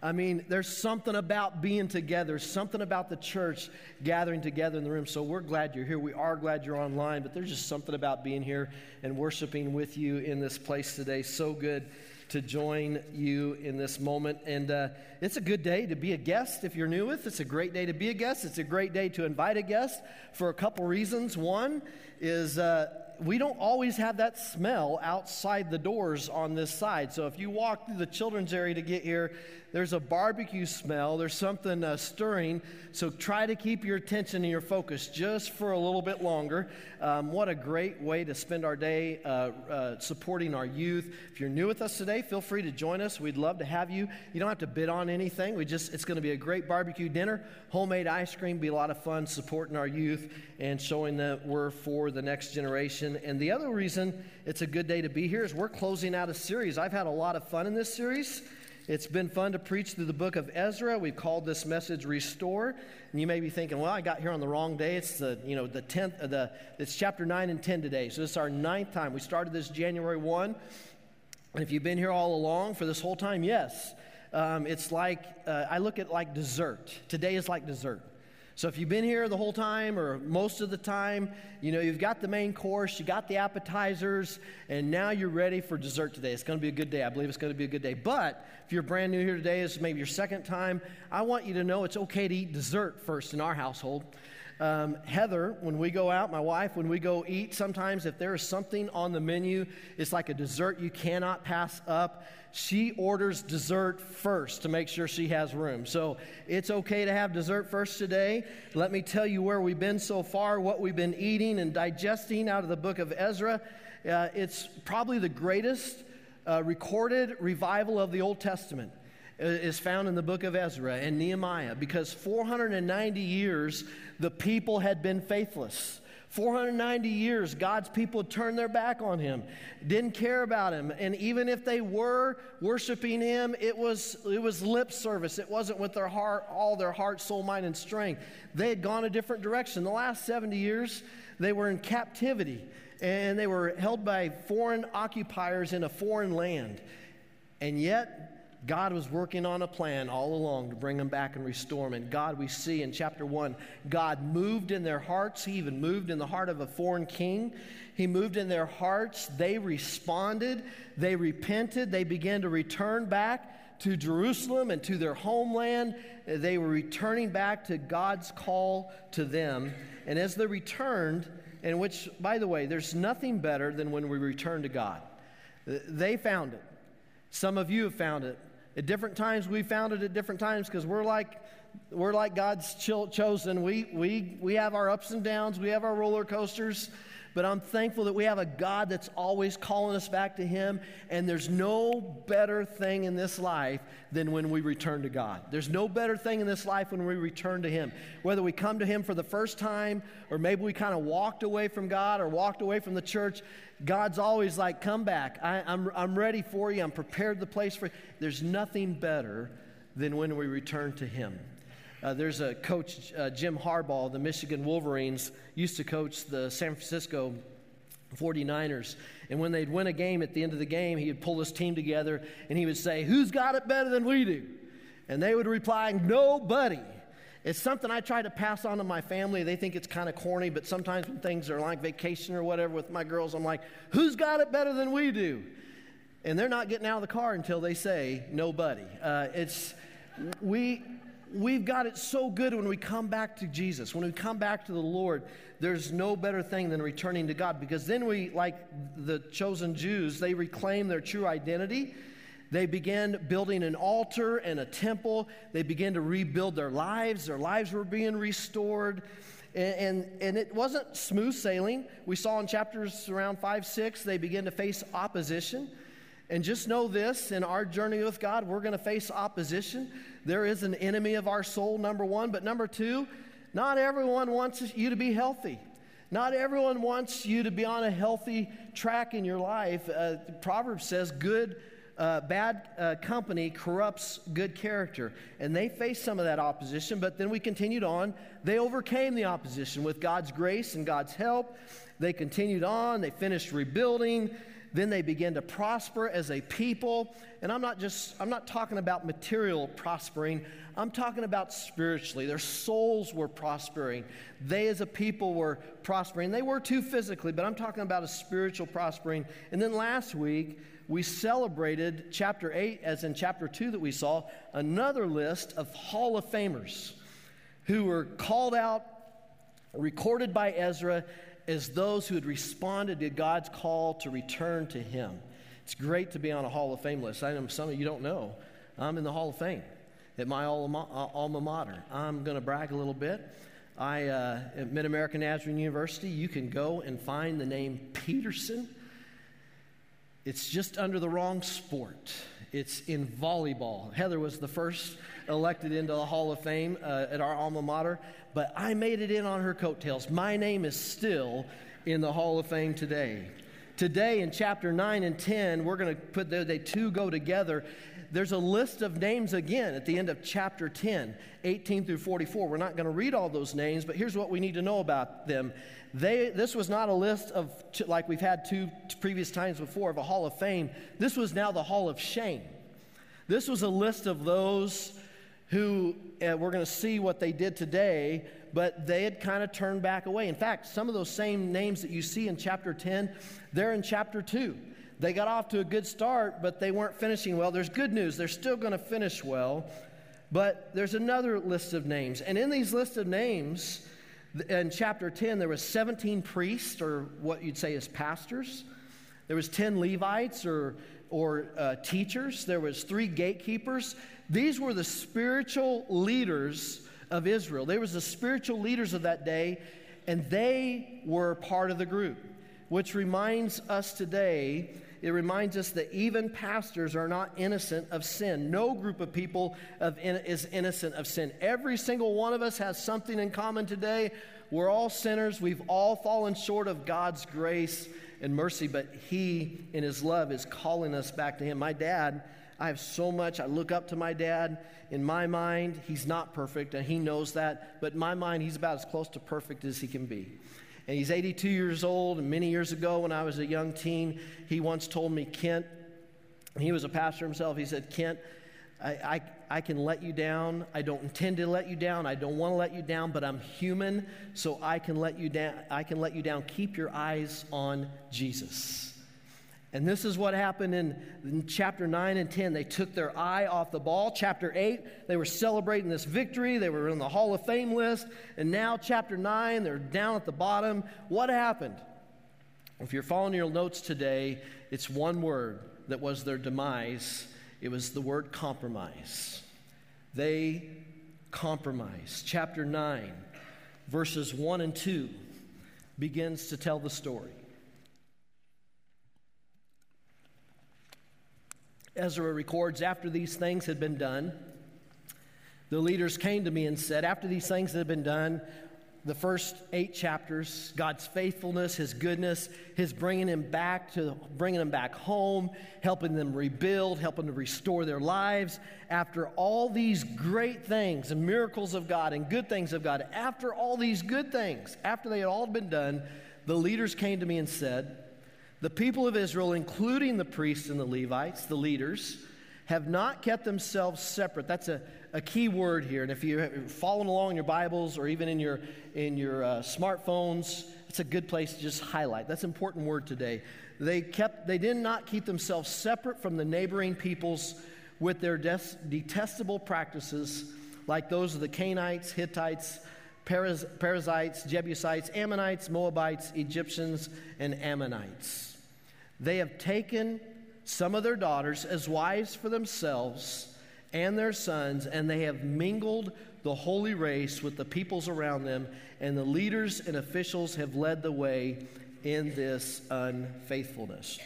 I mean, there's something about being together, something about the church gathering together in the room. So we're glad you're here. We are glad you're online, but there's just something about being here and worshiping with you in this place today. So good to join you in this moment. And uh, it's a good day to be a guest if you're new with. It's a great day to be a guest. It's a great day to invite a guest for a couple reasons. One is uh, we don't always have that smell outside the doors on this side. So if you walk through the children's area to get here, there's a barbecue smell. There's something uh, stirring. So try to keep your attention and your focus just for a little bit longer. Um, what a great way to spend our day uh, uh, supporting our youth. If you're new with us today, feel free to join us. We'd love to have you. You don't have to bid on anything. We just it's going to be a great barbecue dinner, homemade ice cream. Be a lot of fun supporting our youth and showing that we're for the next generation. And the other reason it's a good day to be here is we're closing out a series. I've had a lot of fun in this series. It's been fun to preach through the book of Ezra. We've called this message "Restore," and you may be thinking, "Well, I got here on the wrong day. It's the you know the tenth, uh, the it's chapter nine and ten today. So this is our ninth time. We started this January one, and if you've been here all along for this whole time, yes, um, it's like uh, I look at like dessert. Today is like dessert. So if you've been here the whole time or most of the time, you know, you've got the main course, you got the appetizers, and now you're ready for dessert today. It's going to be a good day. I believe it's going to be a good day. But if you're brand new here today, is maybe your second time, I want you to know it's okay to eat dessert first in our household. Um, Heather, when we go out, my wife, when we go eat, sometimes if there is something on the menu, it's like a dessert you cannot pass up. She orders dessert first to make sure she has room. So it's okay to have dessert first today. Let me tell you where we've been so far, what we've been eating and digesting out of the book of Ezra. Uh, it's probably the greatest uh, recorded revival of the Old Testament uh, is found in the book of Ezra and Nehemiah because 490 years the people had been faithless. 490 years, God's people turned their back on him, didn't care about him. And even if they were worshiping him, it was, it was lip service. It wasn't with their heart, all their heart, soul, mind, and strength. They had gone a different direction. The last 70 years, they were in captivity and they were held by foreign occupiers in a foreign land. And yet, God was working on a plan all along to bring them back and restore them. And God, we see in chapter one, God moved in their hearts. He even moved in the heart of a foreign king. He moved in their hearts. They responded. They repented. They began to return back to Jerusalem and to their homeland. They were returning back to God's call to them. And as they returned, and which, by the way, there's nothing better than when we return to God. They found it. Some of you have found it. At different times, we found it at different times because we're like, we're like God's chosen. We, we, we have our ups and downs, we have our roller coasters, but I'm thankful that we have a God that's always calling us back to Him. And there's no better thing in this life than when we return to God. There's no better thing in this life when we return to Him. Whether we come to Him for the first time, or maybe we kind of walked away from God or walked away from the church, God's always like, come back. I, am I'm, I'm ready for you. I'm prepared the place for you. There's nothing better than when we return to Him. Uh, there's a coach, uh, Jim Harbaugh, the Michigan Wolverines, used to coach the San Francisco 49ers. And when they'd win a game at the end of the game, he would pull his team together and he would say, Who's got it better than we do? And they would reply, Nobody. It's something I try to pass on to my family. They think it's kind of corny, but sometimes when things are like vacation or whatever with my girls, I'm like, Who's got it better than we do? And they're not getting out of the car until they say, Nobody. Uh, it's, we, we've got it so good when we come back to Jesus, when we come back to the Lord, there's no better thing than returning to God because then we, like the chosen Jews, they reclaim their true identity. They began building an altar and a temple. They began to rebuild their lives. Their lives were being restored. And, and, and it wasn't smooth sailing. We saw in chapters around 5, 6, they began to face opposition. And just know this in our journey with God, we're going to face opposition. There is an enemy of our soul, number one. But number two, not everyone wants you to be healthy. Not everyone wants you to be on a healthy track in your life. Uh, Proverbs says, good, uh, bad uh, company corrupts good character. And they faced some of that opposition, but then we continued on. They overcame the opposition with God's grace and God's help. They continued on, they finished rebuilding. Then they began to prosper as a people. And I'm not just, I'm not talking about material prospering. I'm talking about spiritually. Their souls were prospering. They as a people were prospering. They were too physically, but I'm talking about a spiritual prospering. And then last week, we celebrated chapter 8, as in chapter 2 that we saw, another list of Hall of Famers who were called out, recorded by Ezra as those who had responded to God's call to return to Him. It's great to be on a Hall of Fame list. I know some of you don't know. I'm in the Hall of Fame at my alma, uh, mater. I'm going to brag a little bit. I, uh, at MidAmerica Nazarene University, you can go and find the name Peterson. It's just under the wrong sport. It's in volleyball. Heather was the first elected into the Hall of Fame uh, at our alma mater, but I made it in on her coattails. My name is still in the Hall of Fame today. Today, in chapter 9 and 10, we're going to put the, they two go together. There's a list of names again at the end of chapter 10, 18 through 44. We're not going to read all those names, but here's what we need to know about them. They, this was not a list of, like we've had two previous times before, of a Hall of Fame. This was now the Hall of Shame. This was a list of those who uh, we're going to see what they did today, but they had kind of turned back away. In fact, some of those same names that you see in chapter 10, they're in chapter 2. They got off to a good start, but they weren't finishing well. There's good news. They're still going to finish well, but there's another list of names. And in these lists of names, in chapter 10, there was 17 priests, or what you'd say is pastors. There was 10 Levites, or, or uh, teachers. There was three gatekeepers. These were the spiritual leaders of Israel. They was the spiritual leaders of that day, and they were part of the group, which reminds us today, it reminds us that even pastors are not innocent of sin. No group of people of in, is innocent of sin. Every single one of us has something in common today. We're all sinners. We've all fallen short of God's grace and mercy, but He, in His love, is calling us back to Him. My dad, I have so much. I look up to my dad. In my mind, he's not perfect, and he knows that. But in my mind, he's about as close to perfect as he can be. And he's 82 years old. And many years ago, when I was a young teen, he once told me, Kent, he was a pastor himself. He said, Kent, I, I, I can let you down. I don't intend to let you down. I don't want to let you down, but I'm human, so I can let you down. I can let you down. Keep your eyes on Jesus. And this is what happened in, in, chapter 9 and 10. They took their eye off the ball. Chapter 8, they were celebrating this victory. They were in the Hall of Fame list. And now, chapter 9, they're down at the bottom. What happened? If you're following your notes today, it's one word that was their demise. It was the word compromise. They compromised. Chapter 9, verses 1 and 2 begins to tell the story. Ezra records after these things had been done, the leaders came to me and said, After these things had been done, the first eight chapters, God's faithfulness, His goodness, His bringing them back to bringing them back home, helping them rebuild, helping to restore their lives. After all these great things and miracles of God and good things of God, after all these good things, after they had all been done, the leaders came to me and said, The people of Israel, including the priests and the Levites, the leaders, have not kept themselves separate. That's a, a key word here. And if you're following along in your Bibles or even in your, in your uh, smartphones, it's a good place to just highlight. That's an important word today. They, kept, they did not keep themselves separate from the neighboring peoples with their des- detestable practices, like those of the Canaanites, Hittites, Periz- Perizzites, Jebusites, Ammonites, Moabites, Egyptians, and Amorites. They have taken some of their daughters as wives for themselves and their sons, and they have mingled the holy race with the peoples around them, and the leaders and officials have led the way in this unfaithfulness.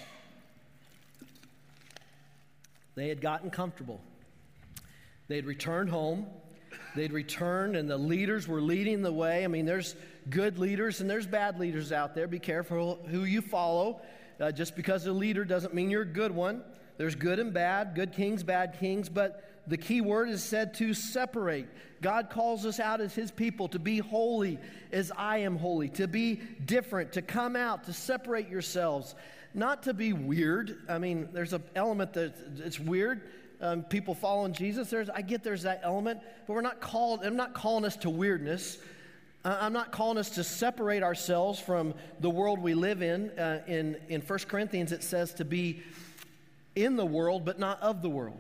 They had gotten comfortable. They'd returned home. They'd returned, and the leaders were leading the way. I mean, there's good leaders and there's bad leaders out there. Be careful who you follow. Uh, just because a leader doesn't mean you're a good one. There's good and bad, good kings, bad kings, but the key word is said to separate. God calls us out as His people to be holy as I am holy, to be different, to come out, to separate yourselves, not to be weird. I mean, there's an element that it's weird. Um, people following Jesus, there's, I get there's that element, but we're not called, I'm not calling us to weirdness. I'm not calling us to separate ourselves from the world we live in. Uh, in. In 1 Corinthians, it says to be in the world, but not of the world.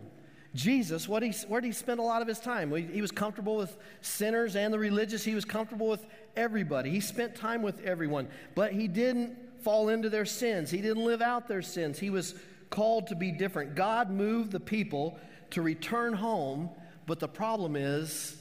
Jesus, what he, where did he spend a lot of his time? He was comfortable with sinners and the religious. He was comfortable with everybody. He spent time with everyone, but he didn't fall into their sins. He didn't live out their sins. He was called to be different. God moved the people to return home, but the problem is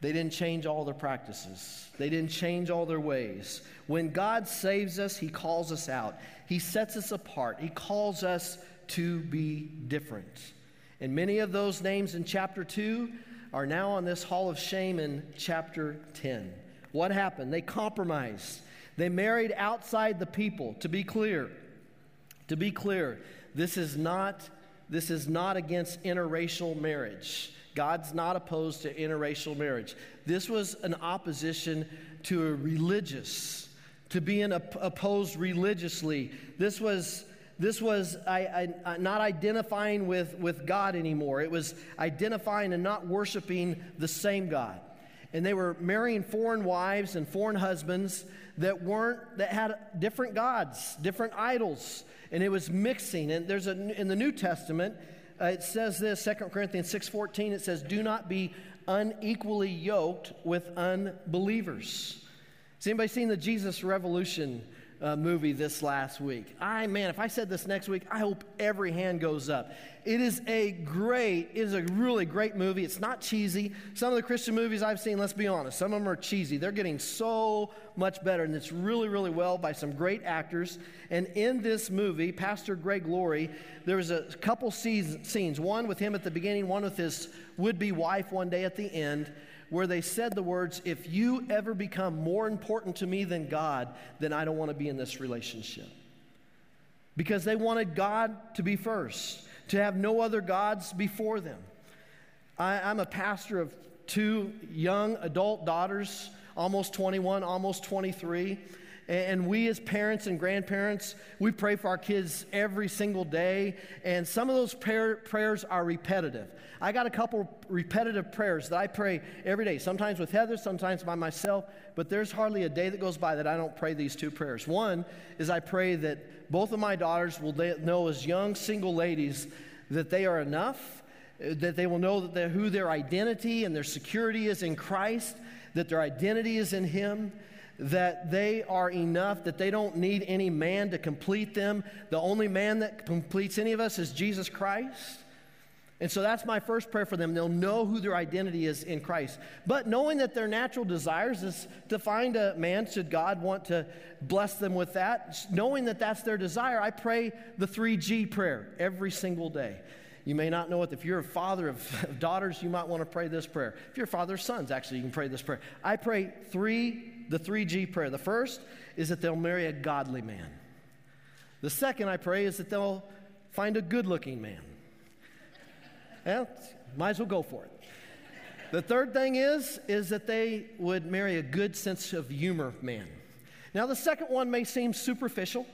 they didn't change all their practices. They didn't change all their ways. When God saves us, He calls us out. He sets us apart. He calls us to be different. And many of those names in chapter 2 are now on this hall of shame in chapter 10. What happened? They compromised. They married outside the people. To be clear, to be clear, this is not this is not against interracial marriage. God's not opposed to interracial marriage. This was an opposition to a religious, to being op- opposed religiously. This was this was I, I, not identifying with, with God anymore. It was identifying and not worshiping the same God. And they were marrying foreign wives and foreign husbands that weren't that had different gods, different idols, and it was mixing. And there's a in the New Testament, uh, it says this, 2 Corinthians 6:14, it says, "Do not be unequally yoked with unbelievers." Has anybody seen the Jesus Revolution uh, movie this last week? I man, if I said this next week, I hope every hand goes up. It is a great, it is a really great movie. It's not cheesy. Some of the Christian movies I've seen, let's be honest, some of them are cheesy. They're getting so much better, and it's really, really well by some great actors. And in this movie, Pastor Greg Laurie, there was a couple scenes, one with him at the beginning, one with his would be wife one day at the end where they said the words, If you ever become more important to me than God, then I don't want to be in this relationship. Because they wanted God to be first, to have no other gods before them. I, I'm a pastor of two young adult daughters, almost 21, almost 23. And we, as parents and grandparents, we pray for our kids every single day. And some of those prayer, prayers are repetitive. I got a couple repetitive prayers that I pray every day, sometimes with Heather, sometimes by myself. But there's hardly a day that goes by that I don't pray these two prayers. One is I pray that both of my daughters will know as young single ladies that they are enough, that they will know that who their identity and their security is in Christ, that their identity is in Him that they are enough, that they don't need any man to complete them. The only man that completes any of us is Jesus Christ. And so that's my first prayer for them. They'll know who their identity is in Christ. But knowing that their natural desires is to find a man, should God want to bless them with that, knowing that that's their desire, I pray the 3G prayer every single day. You may not know it. If you're a father of daughters, you might want to pray this prayer. If you're a father of sons, actually, you can pray this prayer. I pray three, the 3G prayer. The first is that they'll marry a godly man. The second I pray is that they'll find a good looking man. Well, might as well go for it. The third thing is, is that they would marry a good sense of humor man. Now, the second one may seem superficial,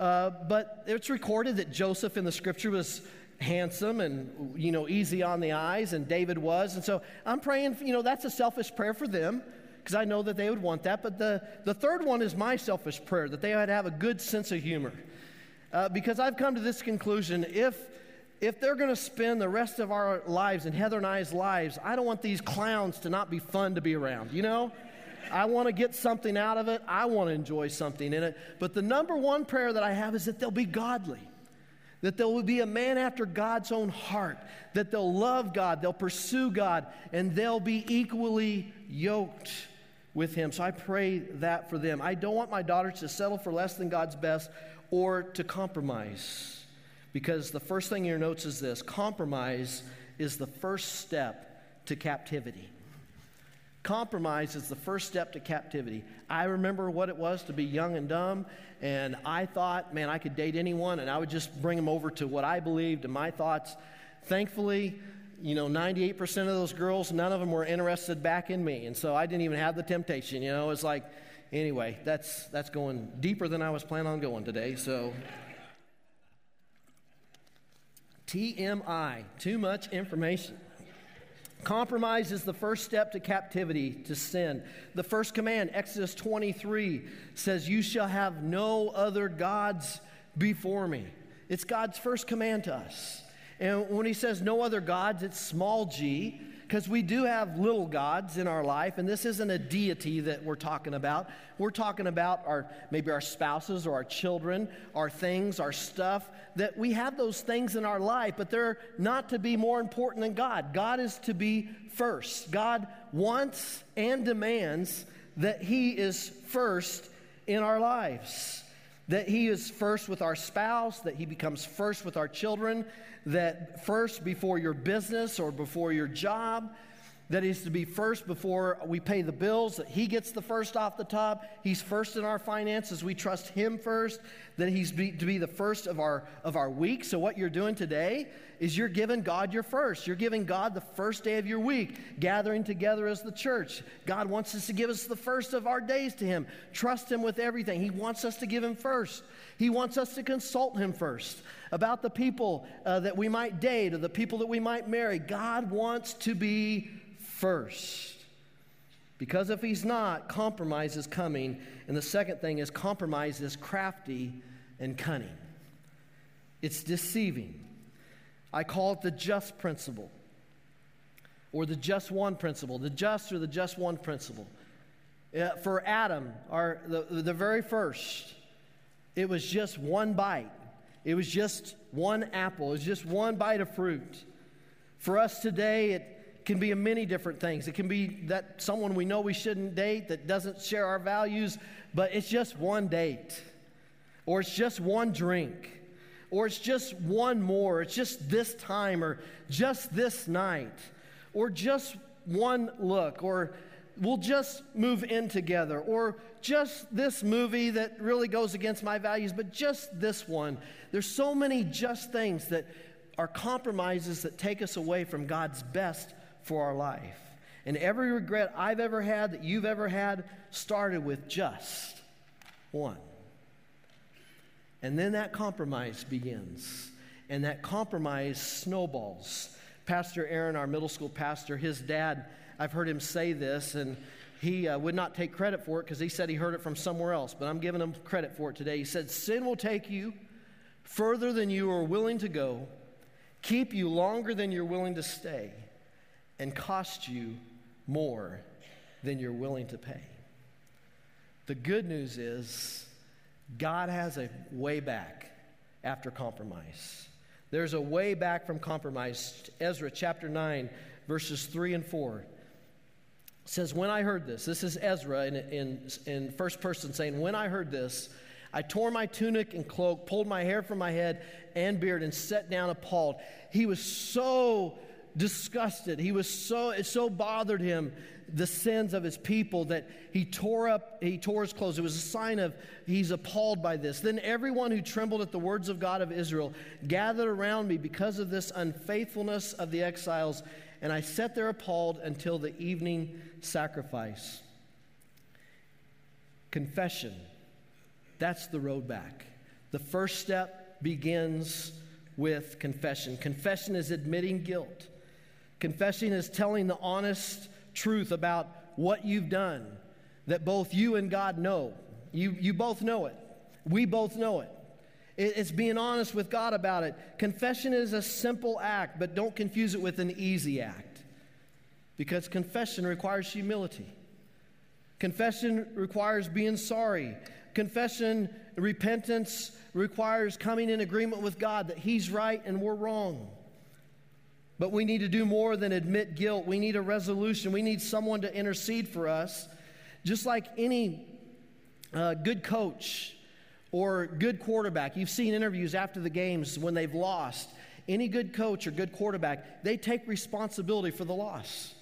uh, but it's recorded that Joseph in the scripture was handsome and, you know, easy on the eyes, and David was. And so I'm praying, you know, that's a selfish prayer for them because I know that they would want that. But the, the third one is my selfish prayer that they would have a good sense of humor. Uh, because I've come to this conclusion if, if they're going to spend the rest of our lives and Heather and I's lives, I don't want these clowns to not be fun to be around, you know? I want to get something out of it. I want to enjoy something in it. But the number one prayer that I have is that they'll be godly, that they will be a man after God's own heart, that they'll love God, they'll pursue God, and they'll be equally yoked with Him. So I pray that for them. I don't want my daughters to settle for less than God's best or to compromise. Because the first thing in your notes is this compromise is the first step to captivity. Compromise is the first step to captivity. I remember what it was to be young and dumb, and I thought, man, I could date anyone, and I would just bring them over to what I believed and my thoughts. Thankfully, you know, 98% of those girls, none of them were interested back in me, and so I didn't even have the temptation. You know, it's like, anyway, that's that's going deeper than I was planning on going today. So, TMI, too much information. Compromise is the first step to captivity, to sin. The first command, Exodus 23, says, You shall have no other gods before me. It's God's first command to us. And when he says no other gods, it's small g, because we do have little gods in our life, and this isn't a deity that we're talking about. We're talking about our maybe our spouses or our children, our things, our stuff. That we have those things in our life, but they're not to be more important than God. God is to be first. God wants and demands that He is first in our lives that he is first with our spouse, that he becomes first with our children, that first before your business or before your job, that he's to be first before we pay the bills, that he gets the first off the top. He's first in our finances. We trust him first, that he's be, to be the first of our, of our week. So, what you're doing today is you're giving God your first. You're giving God the first day of your week, gathering together as the church. God wants us to give us the first of our days to him. Trust him with everything. He wants us to give him first. He wants us to consult him first about the people uh, that we might date or the people that we might marry. God wants to be first. Because if he's not, compromise is coming. And the second thing is compromise is crafty and cunning. It's deceiving. I call it the just principle or the just one principle, the just or the just one principle. Uh, for Adam, our, the, the very first, it was just one bite. It was just one apple. It was just one bite of fruit. For us today, it can be many different things. It can be that someone we know we shouldn't date that doesn't share our values, but it's just one date, or it's just one drink, or it's just one more, it's just this time, or just this night, or just one look, or we'll just move in together, or just this movie that really goes against my values, but just this one. There's so many just things that are compromises that take us away from God's best for our life. And every regret I've ever had, that you've ever had, started with just one. And then that compromise begins, and that compromise snowballs. Pastor Aaron, our middle school pastor, his dad, I've heard him say this, and he uh, would not take credit for it because he said he heard it from somewhere else, but I'm giving him credit for it today. He said, Sin will take you further than you are willing to go, keep you longer than you're willing to stay, and cost you more than you're willing to pay. The good news is, God has a way back after compromise. There's a way back from compromise. Ezra chapter 9, verses 3 and 4 says, When I heard this, this is Ezra in, in, in first person saying, When I heard this, I tore my tunic and cloak, pulled my hair from my head and beard, and sat down appalled. He was so disgusted. He was so, it so bothered him the sins of his people that he tore up, he tore his clothes. It was a sign of he's appalled by this. Then everyone who trembled at the words of God of Israel gathered around me because of this unfaithfulness of the exiles, and I sat there appalled until the evening sacrifice. confession. That's the road back. The first step begins with confession. Confession is admitting guilt. Confessing is telling the honest truth about what you've done that both you and God know. You, you both know it. We both know it. It- It's being honest with God about it. Confession is a simple act, but don't confuse it with an easy act because confession requires humility. Confession requires being sorry. Confession, repentance requires coming in agreement with God that He's right and we're wrong. But we need to do more than admit guilt. We need a resolution. We need someone to intercede for us. Just like any uh, good coach or good quarterback, you've seen interviews after the games when they've lost. Any good coach or good quarterback, they take responsibility for the loss.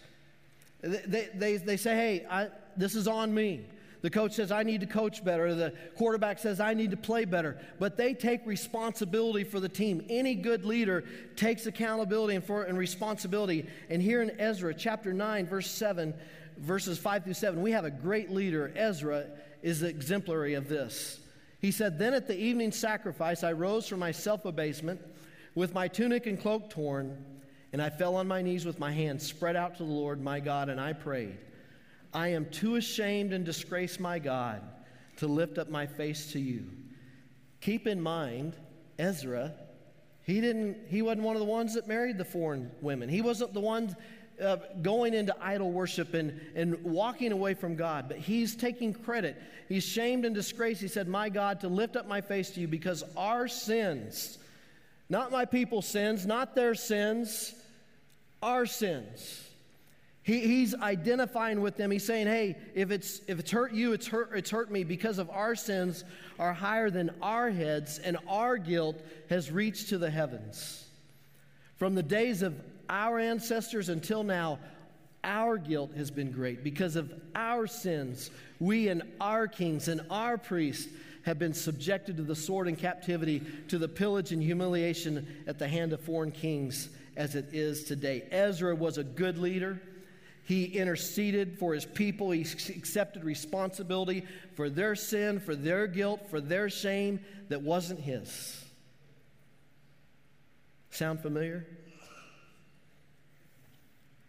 They, they, they say, hey, I, this is on me. The coach says, I need to coach better. The quarterback says, I need to play better. But they take responsibility for the team. Any good leader takes accountability and, for, and responsibility. And here in Ezra chapter 9, verse 7, verses 5 through 7, we have a great leader. Ezra is exemplary of this. He said, Then at the evening sacrifice, I rose from my self abasement with my tunic and cloak torn, and I fell on my knees with my hands spread out to the Lord my God, and I prayed. I am too ashamed and disgraced, my God, to lift up my face to you. Keep in mind, Ezra, he didn't he wasn't one of the ones that married the foreign women. He wasn't the one uh, going into idol worship and, and walking away from God, but he's taking credit. He's shamed and disgraced. He said, My God, to lift up my face to you because our sins, not my people's sins, not their sins, our sins. He, he's identifying with them. He's saying, hey, if it's, if it's hurt you, it's hurt, it's hurt me because of our sins are higher than our heads, and our guilt has reached to the heavens. From the days of our ancestors until now, our guilt has been great. Because of our sins, we and our kings and our priests have been subjected to the sword and captivity, to the pillage and humiliation at the hand of foreign kings as it is today. Ezra was a good leader. He interceded for his people. He accepted responsibility for their sin, for their guilt, for their shame that wasn't his. Sound familiar?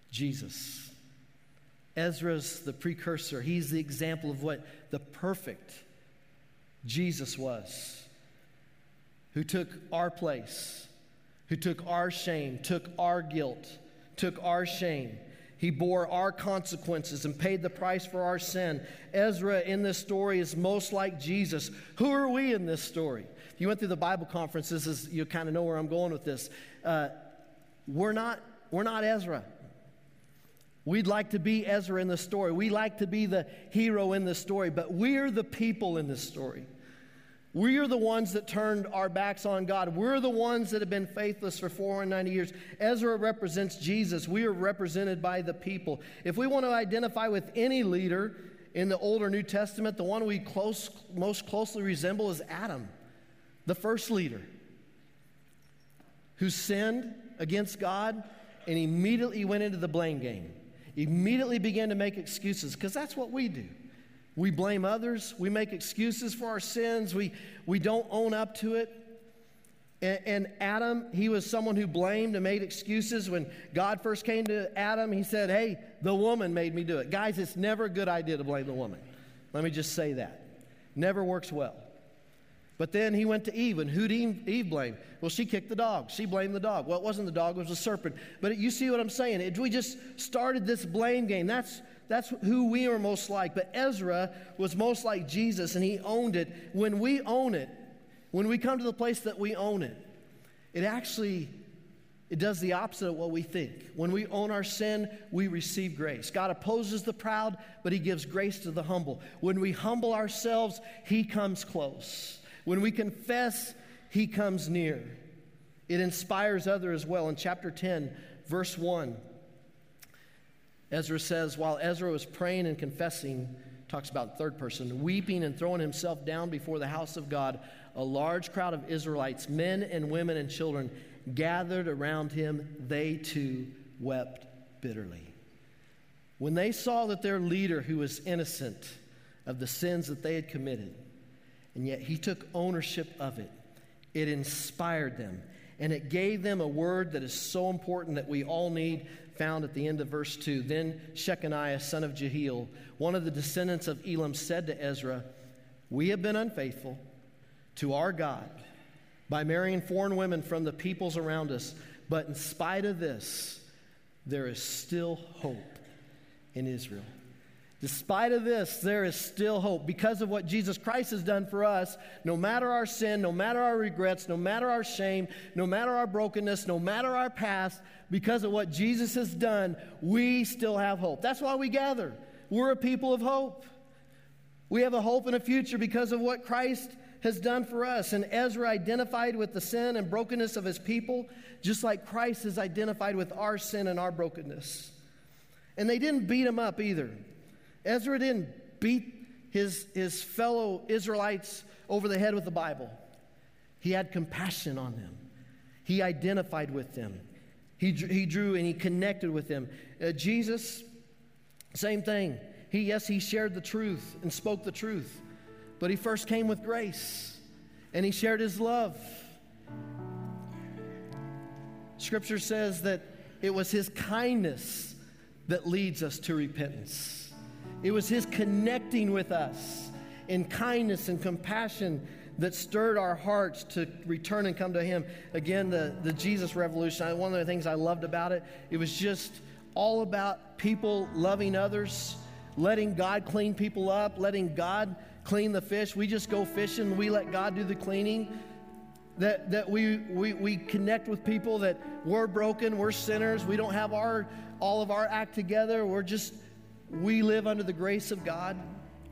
Jesus. Ezra's the precursor. He's the example of what the perfect Jesus was, who took our place, who took our shame, took our guilt, took our shame. He bore our consequences and paid the price for our sin. Ezra in this story is most like Jesus. Who are we in this story? If you went through the Bible conference, this is, you kind of know where I'm going with this. Uh, we're, not, we're not Ezra. We'd like to be Ezra in the story. We like to be the hero in the story, but we're the people in this story. We are the ones that turned our backs on God. We're the ones that have been faithless for 490 years. Ezra represents Jesus. We are represented by the people. If we want to identify with any leader in the Old or New Testament, the one we close, most closely resemble is Adam, the first leader, who sinned against God and immediately went into the blame game. Immediately began to make excuses because that's what we do. We blame others. We make excuses for our sins. We, we don't own up to it. And, and Adam, he was someone who blamed and made excuses. When God first came to Adam, he said, Hey, the woman made me do it. Guys, it's never a good idea to blame the woman. Let me just say that. Never works well. But then he went to Eve, and who'd Eve, Eve blame? Well, she kicked the dog. She blamed the dog. Well, it wasn't the dog, it was the serpent. But you see what I'm saying? It, we just started this blame game. That's, that's who we are most like. But Ezra was most like Jesus, and he owned it. When we own it, when we come to the place that we own it, it actually it does the opposite of what we think. When we own our sin, we receive grace. God opposes the proud, but he gives grace to the humble. When we humble ourselves, he comes close. When we confess, he comes near. It inspires others as well. In chapter 10, verse 1, Ezra says, while Ezra was praying and confessing, talks about third person, weeping and throwing himself down before the house of God, a large crowd of Israelites, men and women and children, gathered around him. They too wept bitterly. When they saw that their leader, who was innocent, of the sins that they had committed. And yet he took ownership of it. It inspired them. And it gave them a word that is so important that we all need, found at the end of verse 2. Then Shechaniah, son of Jehiel, one of the descendants of Elam, said to Ezra, We have been unfaithful to our God by marrying foreign women from the peoples around us. But in spite of this, there is still hope in Israel. Despite of this, there is still hope because of what Jesus Christ has done for us. No matter our sin, no matter our regrets, no matter our shame, no matter our brokenness, no matter our past, because of what Jesus has done, we still have hope. That's why we gather. We're a people of hope. We have a hope and a future because of what Christ has done for us. And Ezra identified with the sin and brokenness of his people, just like Christ is identified with our sin and our brokenness. And they didn't beat him up either. Ezra didn't beat his, his fellow Israelites over the head with the Bible. He had compassion on them, he identified with them, he, he drew and he connected with them. Uh, Jesus, same thing. He, yes, he shared the truth and spoke the truth, but he first came with grace and he shared his love. Scripture says that it was his kindness that leads us to repentance. It was his connecting with us in kindness and compassion that stirred our hearts to return and come to him. Again, the, the Jesus revolution, one of the things I loved about it, it was just all about people loving others, letting God clean people up, letting God clean the fish. We just go fishing, we let God do the cleaning that, that we, we, we connect with people that we're broken, we're sinners, we don't have our, all of our act together, we're just, we live under the grace of God.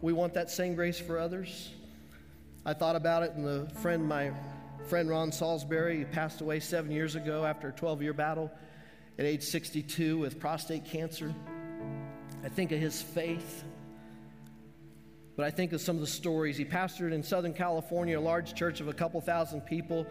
We want that same grace for others. I thought about it, and the friend, my friend Ron Salsbury, he passed away seven years ago after a 12 year battle at age 62 with prostate cancer. I think of his faith. But I think of some of the stories. He pastored in Southern California, a large church of a couple thousand people.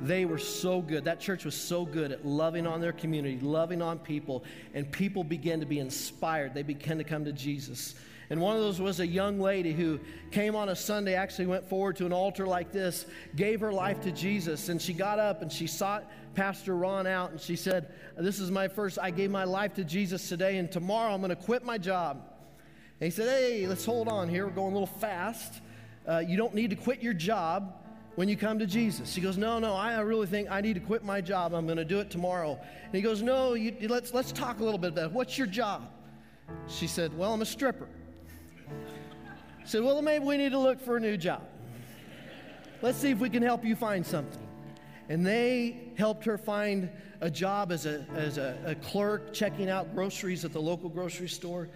They were so good. That church was so good at loving on their community, loving on people, and people began to be inspired. They began to come to Jesus. And one of those was a young lady who came on a Sunday, actually went forward to an altar like this, gave her life to Jesus, and she got up and she sought Pastor Ron out and she said, This is my first, I gave my life to Jesus today, and tomorrow I'm going to quit my job. And he said, Hey, let's hold on here. We're going a little fast. Uh, you don't need to quit your job when you come to Jesus. He goes, No, no, I really think I need to quit my job. I'm going to do it tomorrow. And he goes, No, you, let's, let's talk a little bit about it. What's your job? She said, Well, I'm a stripper. He said, Well, maybe we need to look for a new job. Let's see if we can help you find something. And they helped her find a job as a, as a, a clerk checking out groceries at the local grocery store.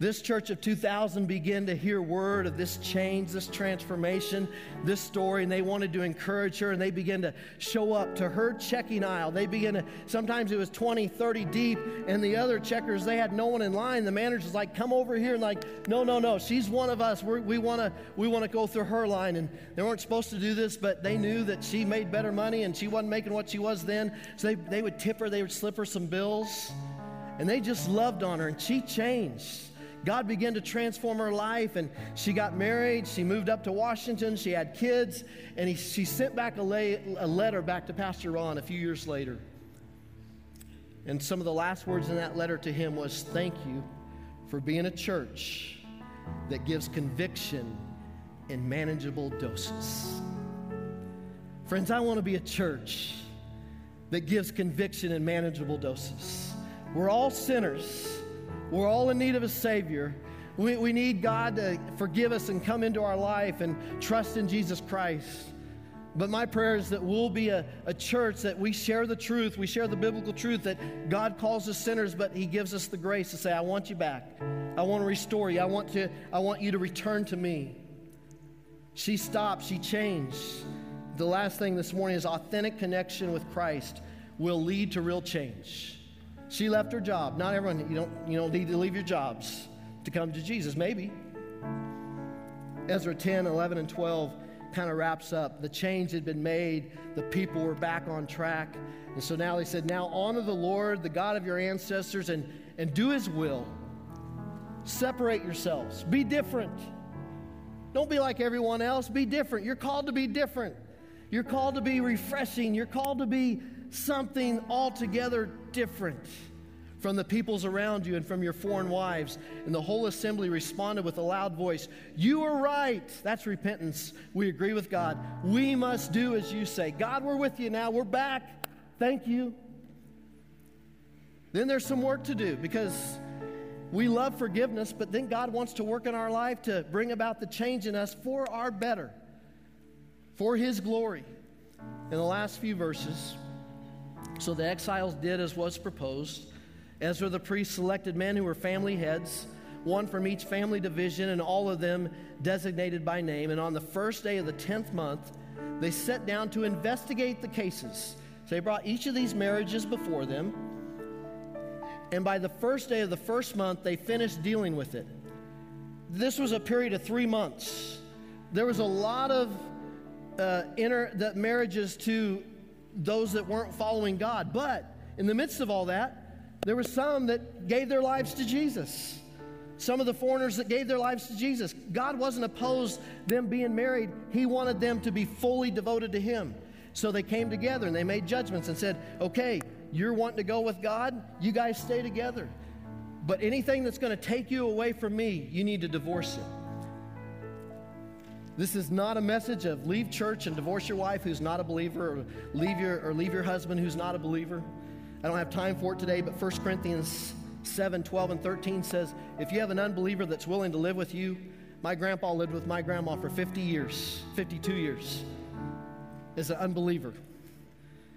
This church of 2000 began to hear word of this change, this transformation, this story, and they wanted to encourage her, and they began to show up to her checking aisle. They began to, sometimes it was 20, 30 deep, and the other checkers, they had no one in line. The manager's like, come over here, and like, no, no, no, she's one of us. We're, we want to we wanna go through her line. And they weren't supposed to do this, but they knew that she made better money, and she wasn't making what she was then. So they, they would tip her, they would slip her some bills, and they just loved on her, and she changed. God began to transform her life, and she got married. She moved up to Washington. She had kids, and he, she sent back a, lay, a letter back to Pastor Ron a few years later. And some of the last words in that letter to him was, "Thank you for being a church that gives conviction in manageable doses." Friends, I want to be a church that gives conviction in manageable doses. We're all sinners. We're all in need of a Savior. We, we need God to forgive us and come into our life and trust in Jesus Christ. But my prayer is that we'll be a, a church that we share the truth, we share the biblical truth that God calls us sinners, but He gives us the grace to say, I want you back. I want to restore you. I want, to, I want you to return to me. She stopped, she changed. The last thing this morning is authentic connection with Christ will lead to real change. She left her job. Not everyone, you don't, you don't need to leave your jobs to come to Jesus. Maybe. Ezra 10, 11, and 12 kind of wraps up. The change had been made, the people were back on track. And so now they said, Now honor the Lord, the God of your ancestors, and, and do his will. Separate yourselves, be different. Don't be like everyone else. Be different. You're called to be different. You're called to be refreshing. You're called to be something altogether different from the peoples around you and from your foreign wives. And the whole assembly responded with a loud voice You are right. That's repentance. We agree with God. We must do as you say. God, we're with you now. We're back. Thank you. Then there's some work to do because we love forgiveness, but then God wants to work in our life to bring about the change in us for our better, for His glory. In the last few verses, so the exiles did as was proposed. Ezra the priest selected men who were family heads, one from each family division, and all of them designated by name. And on the first day of the tenth month, they sat down to investigate the cases. So they brought each of these marriages before them. And by the first day of the first month, they finished dealing with it. This was a period of three months. There was a lot of uh, inter, the marriages to those that weren't following God. But in the midst of all that, there were some that gave their lives to Jesus. Some of the foreigners that gave their lives to Jesus. God wasn't opposed them being married. He wanted them to be fully devoted to him. So they came together and they made judgments and said, "Okay, you're wanting to go with God, you guys stay together. But anything that's going to take you away from me, you need to divorce it." This is not a message of leave church and divorce your wife who's not a believer or leave your or leave your husband who's not a believer. I don't have time for it today, but 1 Corinthians 7, 12, and 13 says, if you have an unbeliever that's willing to live with you, my grandpa lived with my grandma for 50 years, 52 years, as an unbeliever,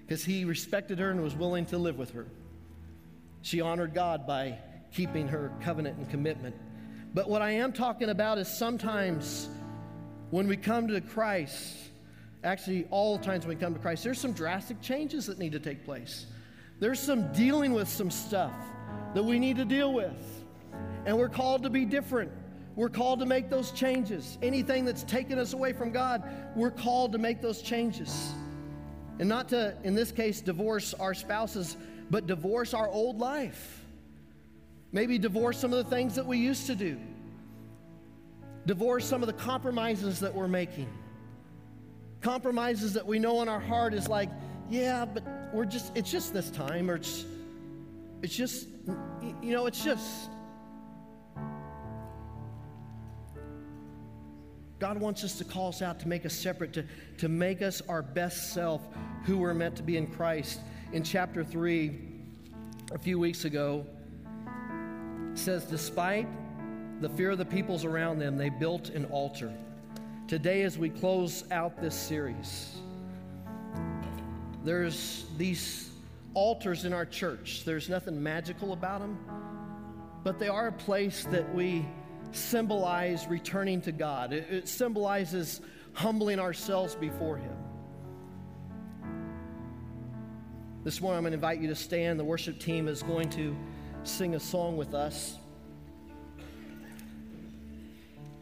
because he respected her and was willing to live with her. She honored God by keeping her covenant and commitment. But what I am talking about is sometimes when we come to Christ, actually, all times when we come to Christ, there's some drastic changes that need to take place. There's some dealing with some stuff that we need to deal with. And we're called to be different. We're called to make those changes. Anything that's taken us away from God, we're called to make those changes. And not to, in this case, divorce our spouses, but divorce our old life. Maybe divorce some of the things that we used to do. Divorce some of the compromises that we're making. Compromises that we know in our heart is like, yeah, but we're just, it's just this time, or it's, it's just, you know, it's just. God wants us to call us out to make us separate, to, to make us our best self, who we're meant to be in Christ. In chapter 3, a few weeks ago, says, Despite the fear of the peoples around them, they built an altar. Today, as we close out this series, there's these altars in our church. There's nothing magical about them, but they are a place that we symbolize returning to God. It, it symbolizes humbling ourselves before Him. This morning, I'm going to invite you to stand. The worship team is going to sing a song with us.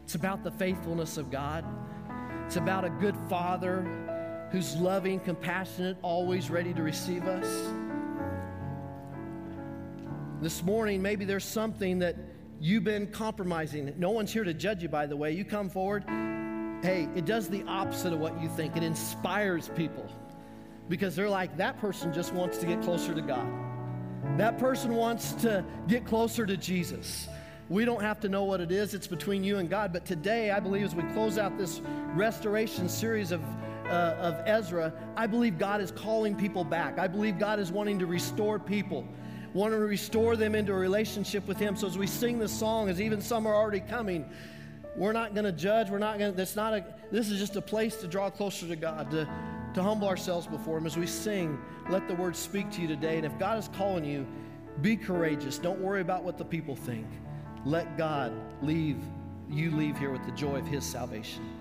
It's about the faithfulness of God. It's about a good father who's loving, compassionate, always ready to receive us. This morning, maybe there's something that you've been compromising. No one's here to judge you, by the way. You come forward. Hey, it does the opposite of what you think, it inspires people because they're like, that person just wants to get closer to God. That person wants to get closer to Jesus. We don't have to know what it is, it's between you and God. But today, I believe, as we close out this restoration series of, uh, of Ezra, I believe God is calling people back. I believe God is wanting to restore people, wanting to restore them into a relationship with Him. So as we sing this song, as even some are already coming, we're not going to judge. We're not going that's not a, this is just a place to draw closer to God, to, to humble ourselves before Him. As we sing, let the word speak to you today. And if God is calling you, be courageous. Don't worry about what the people think. Let God leave you leave here with the joy of his salvation.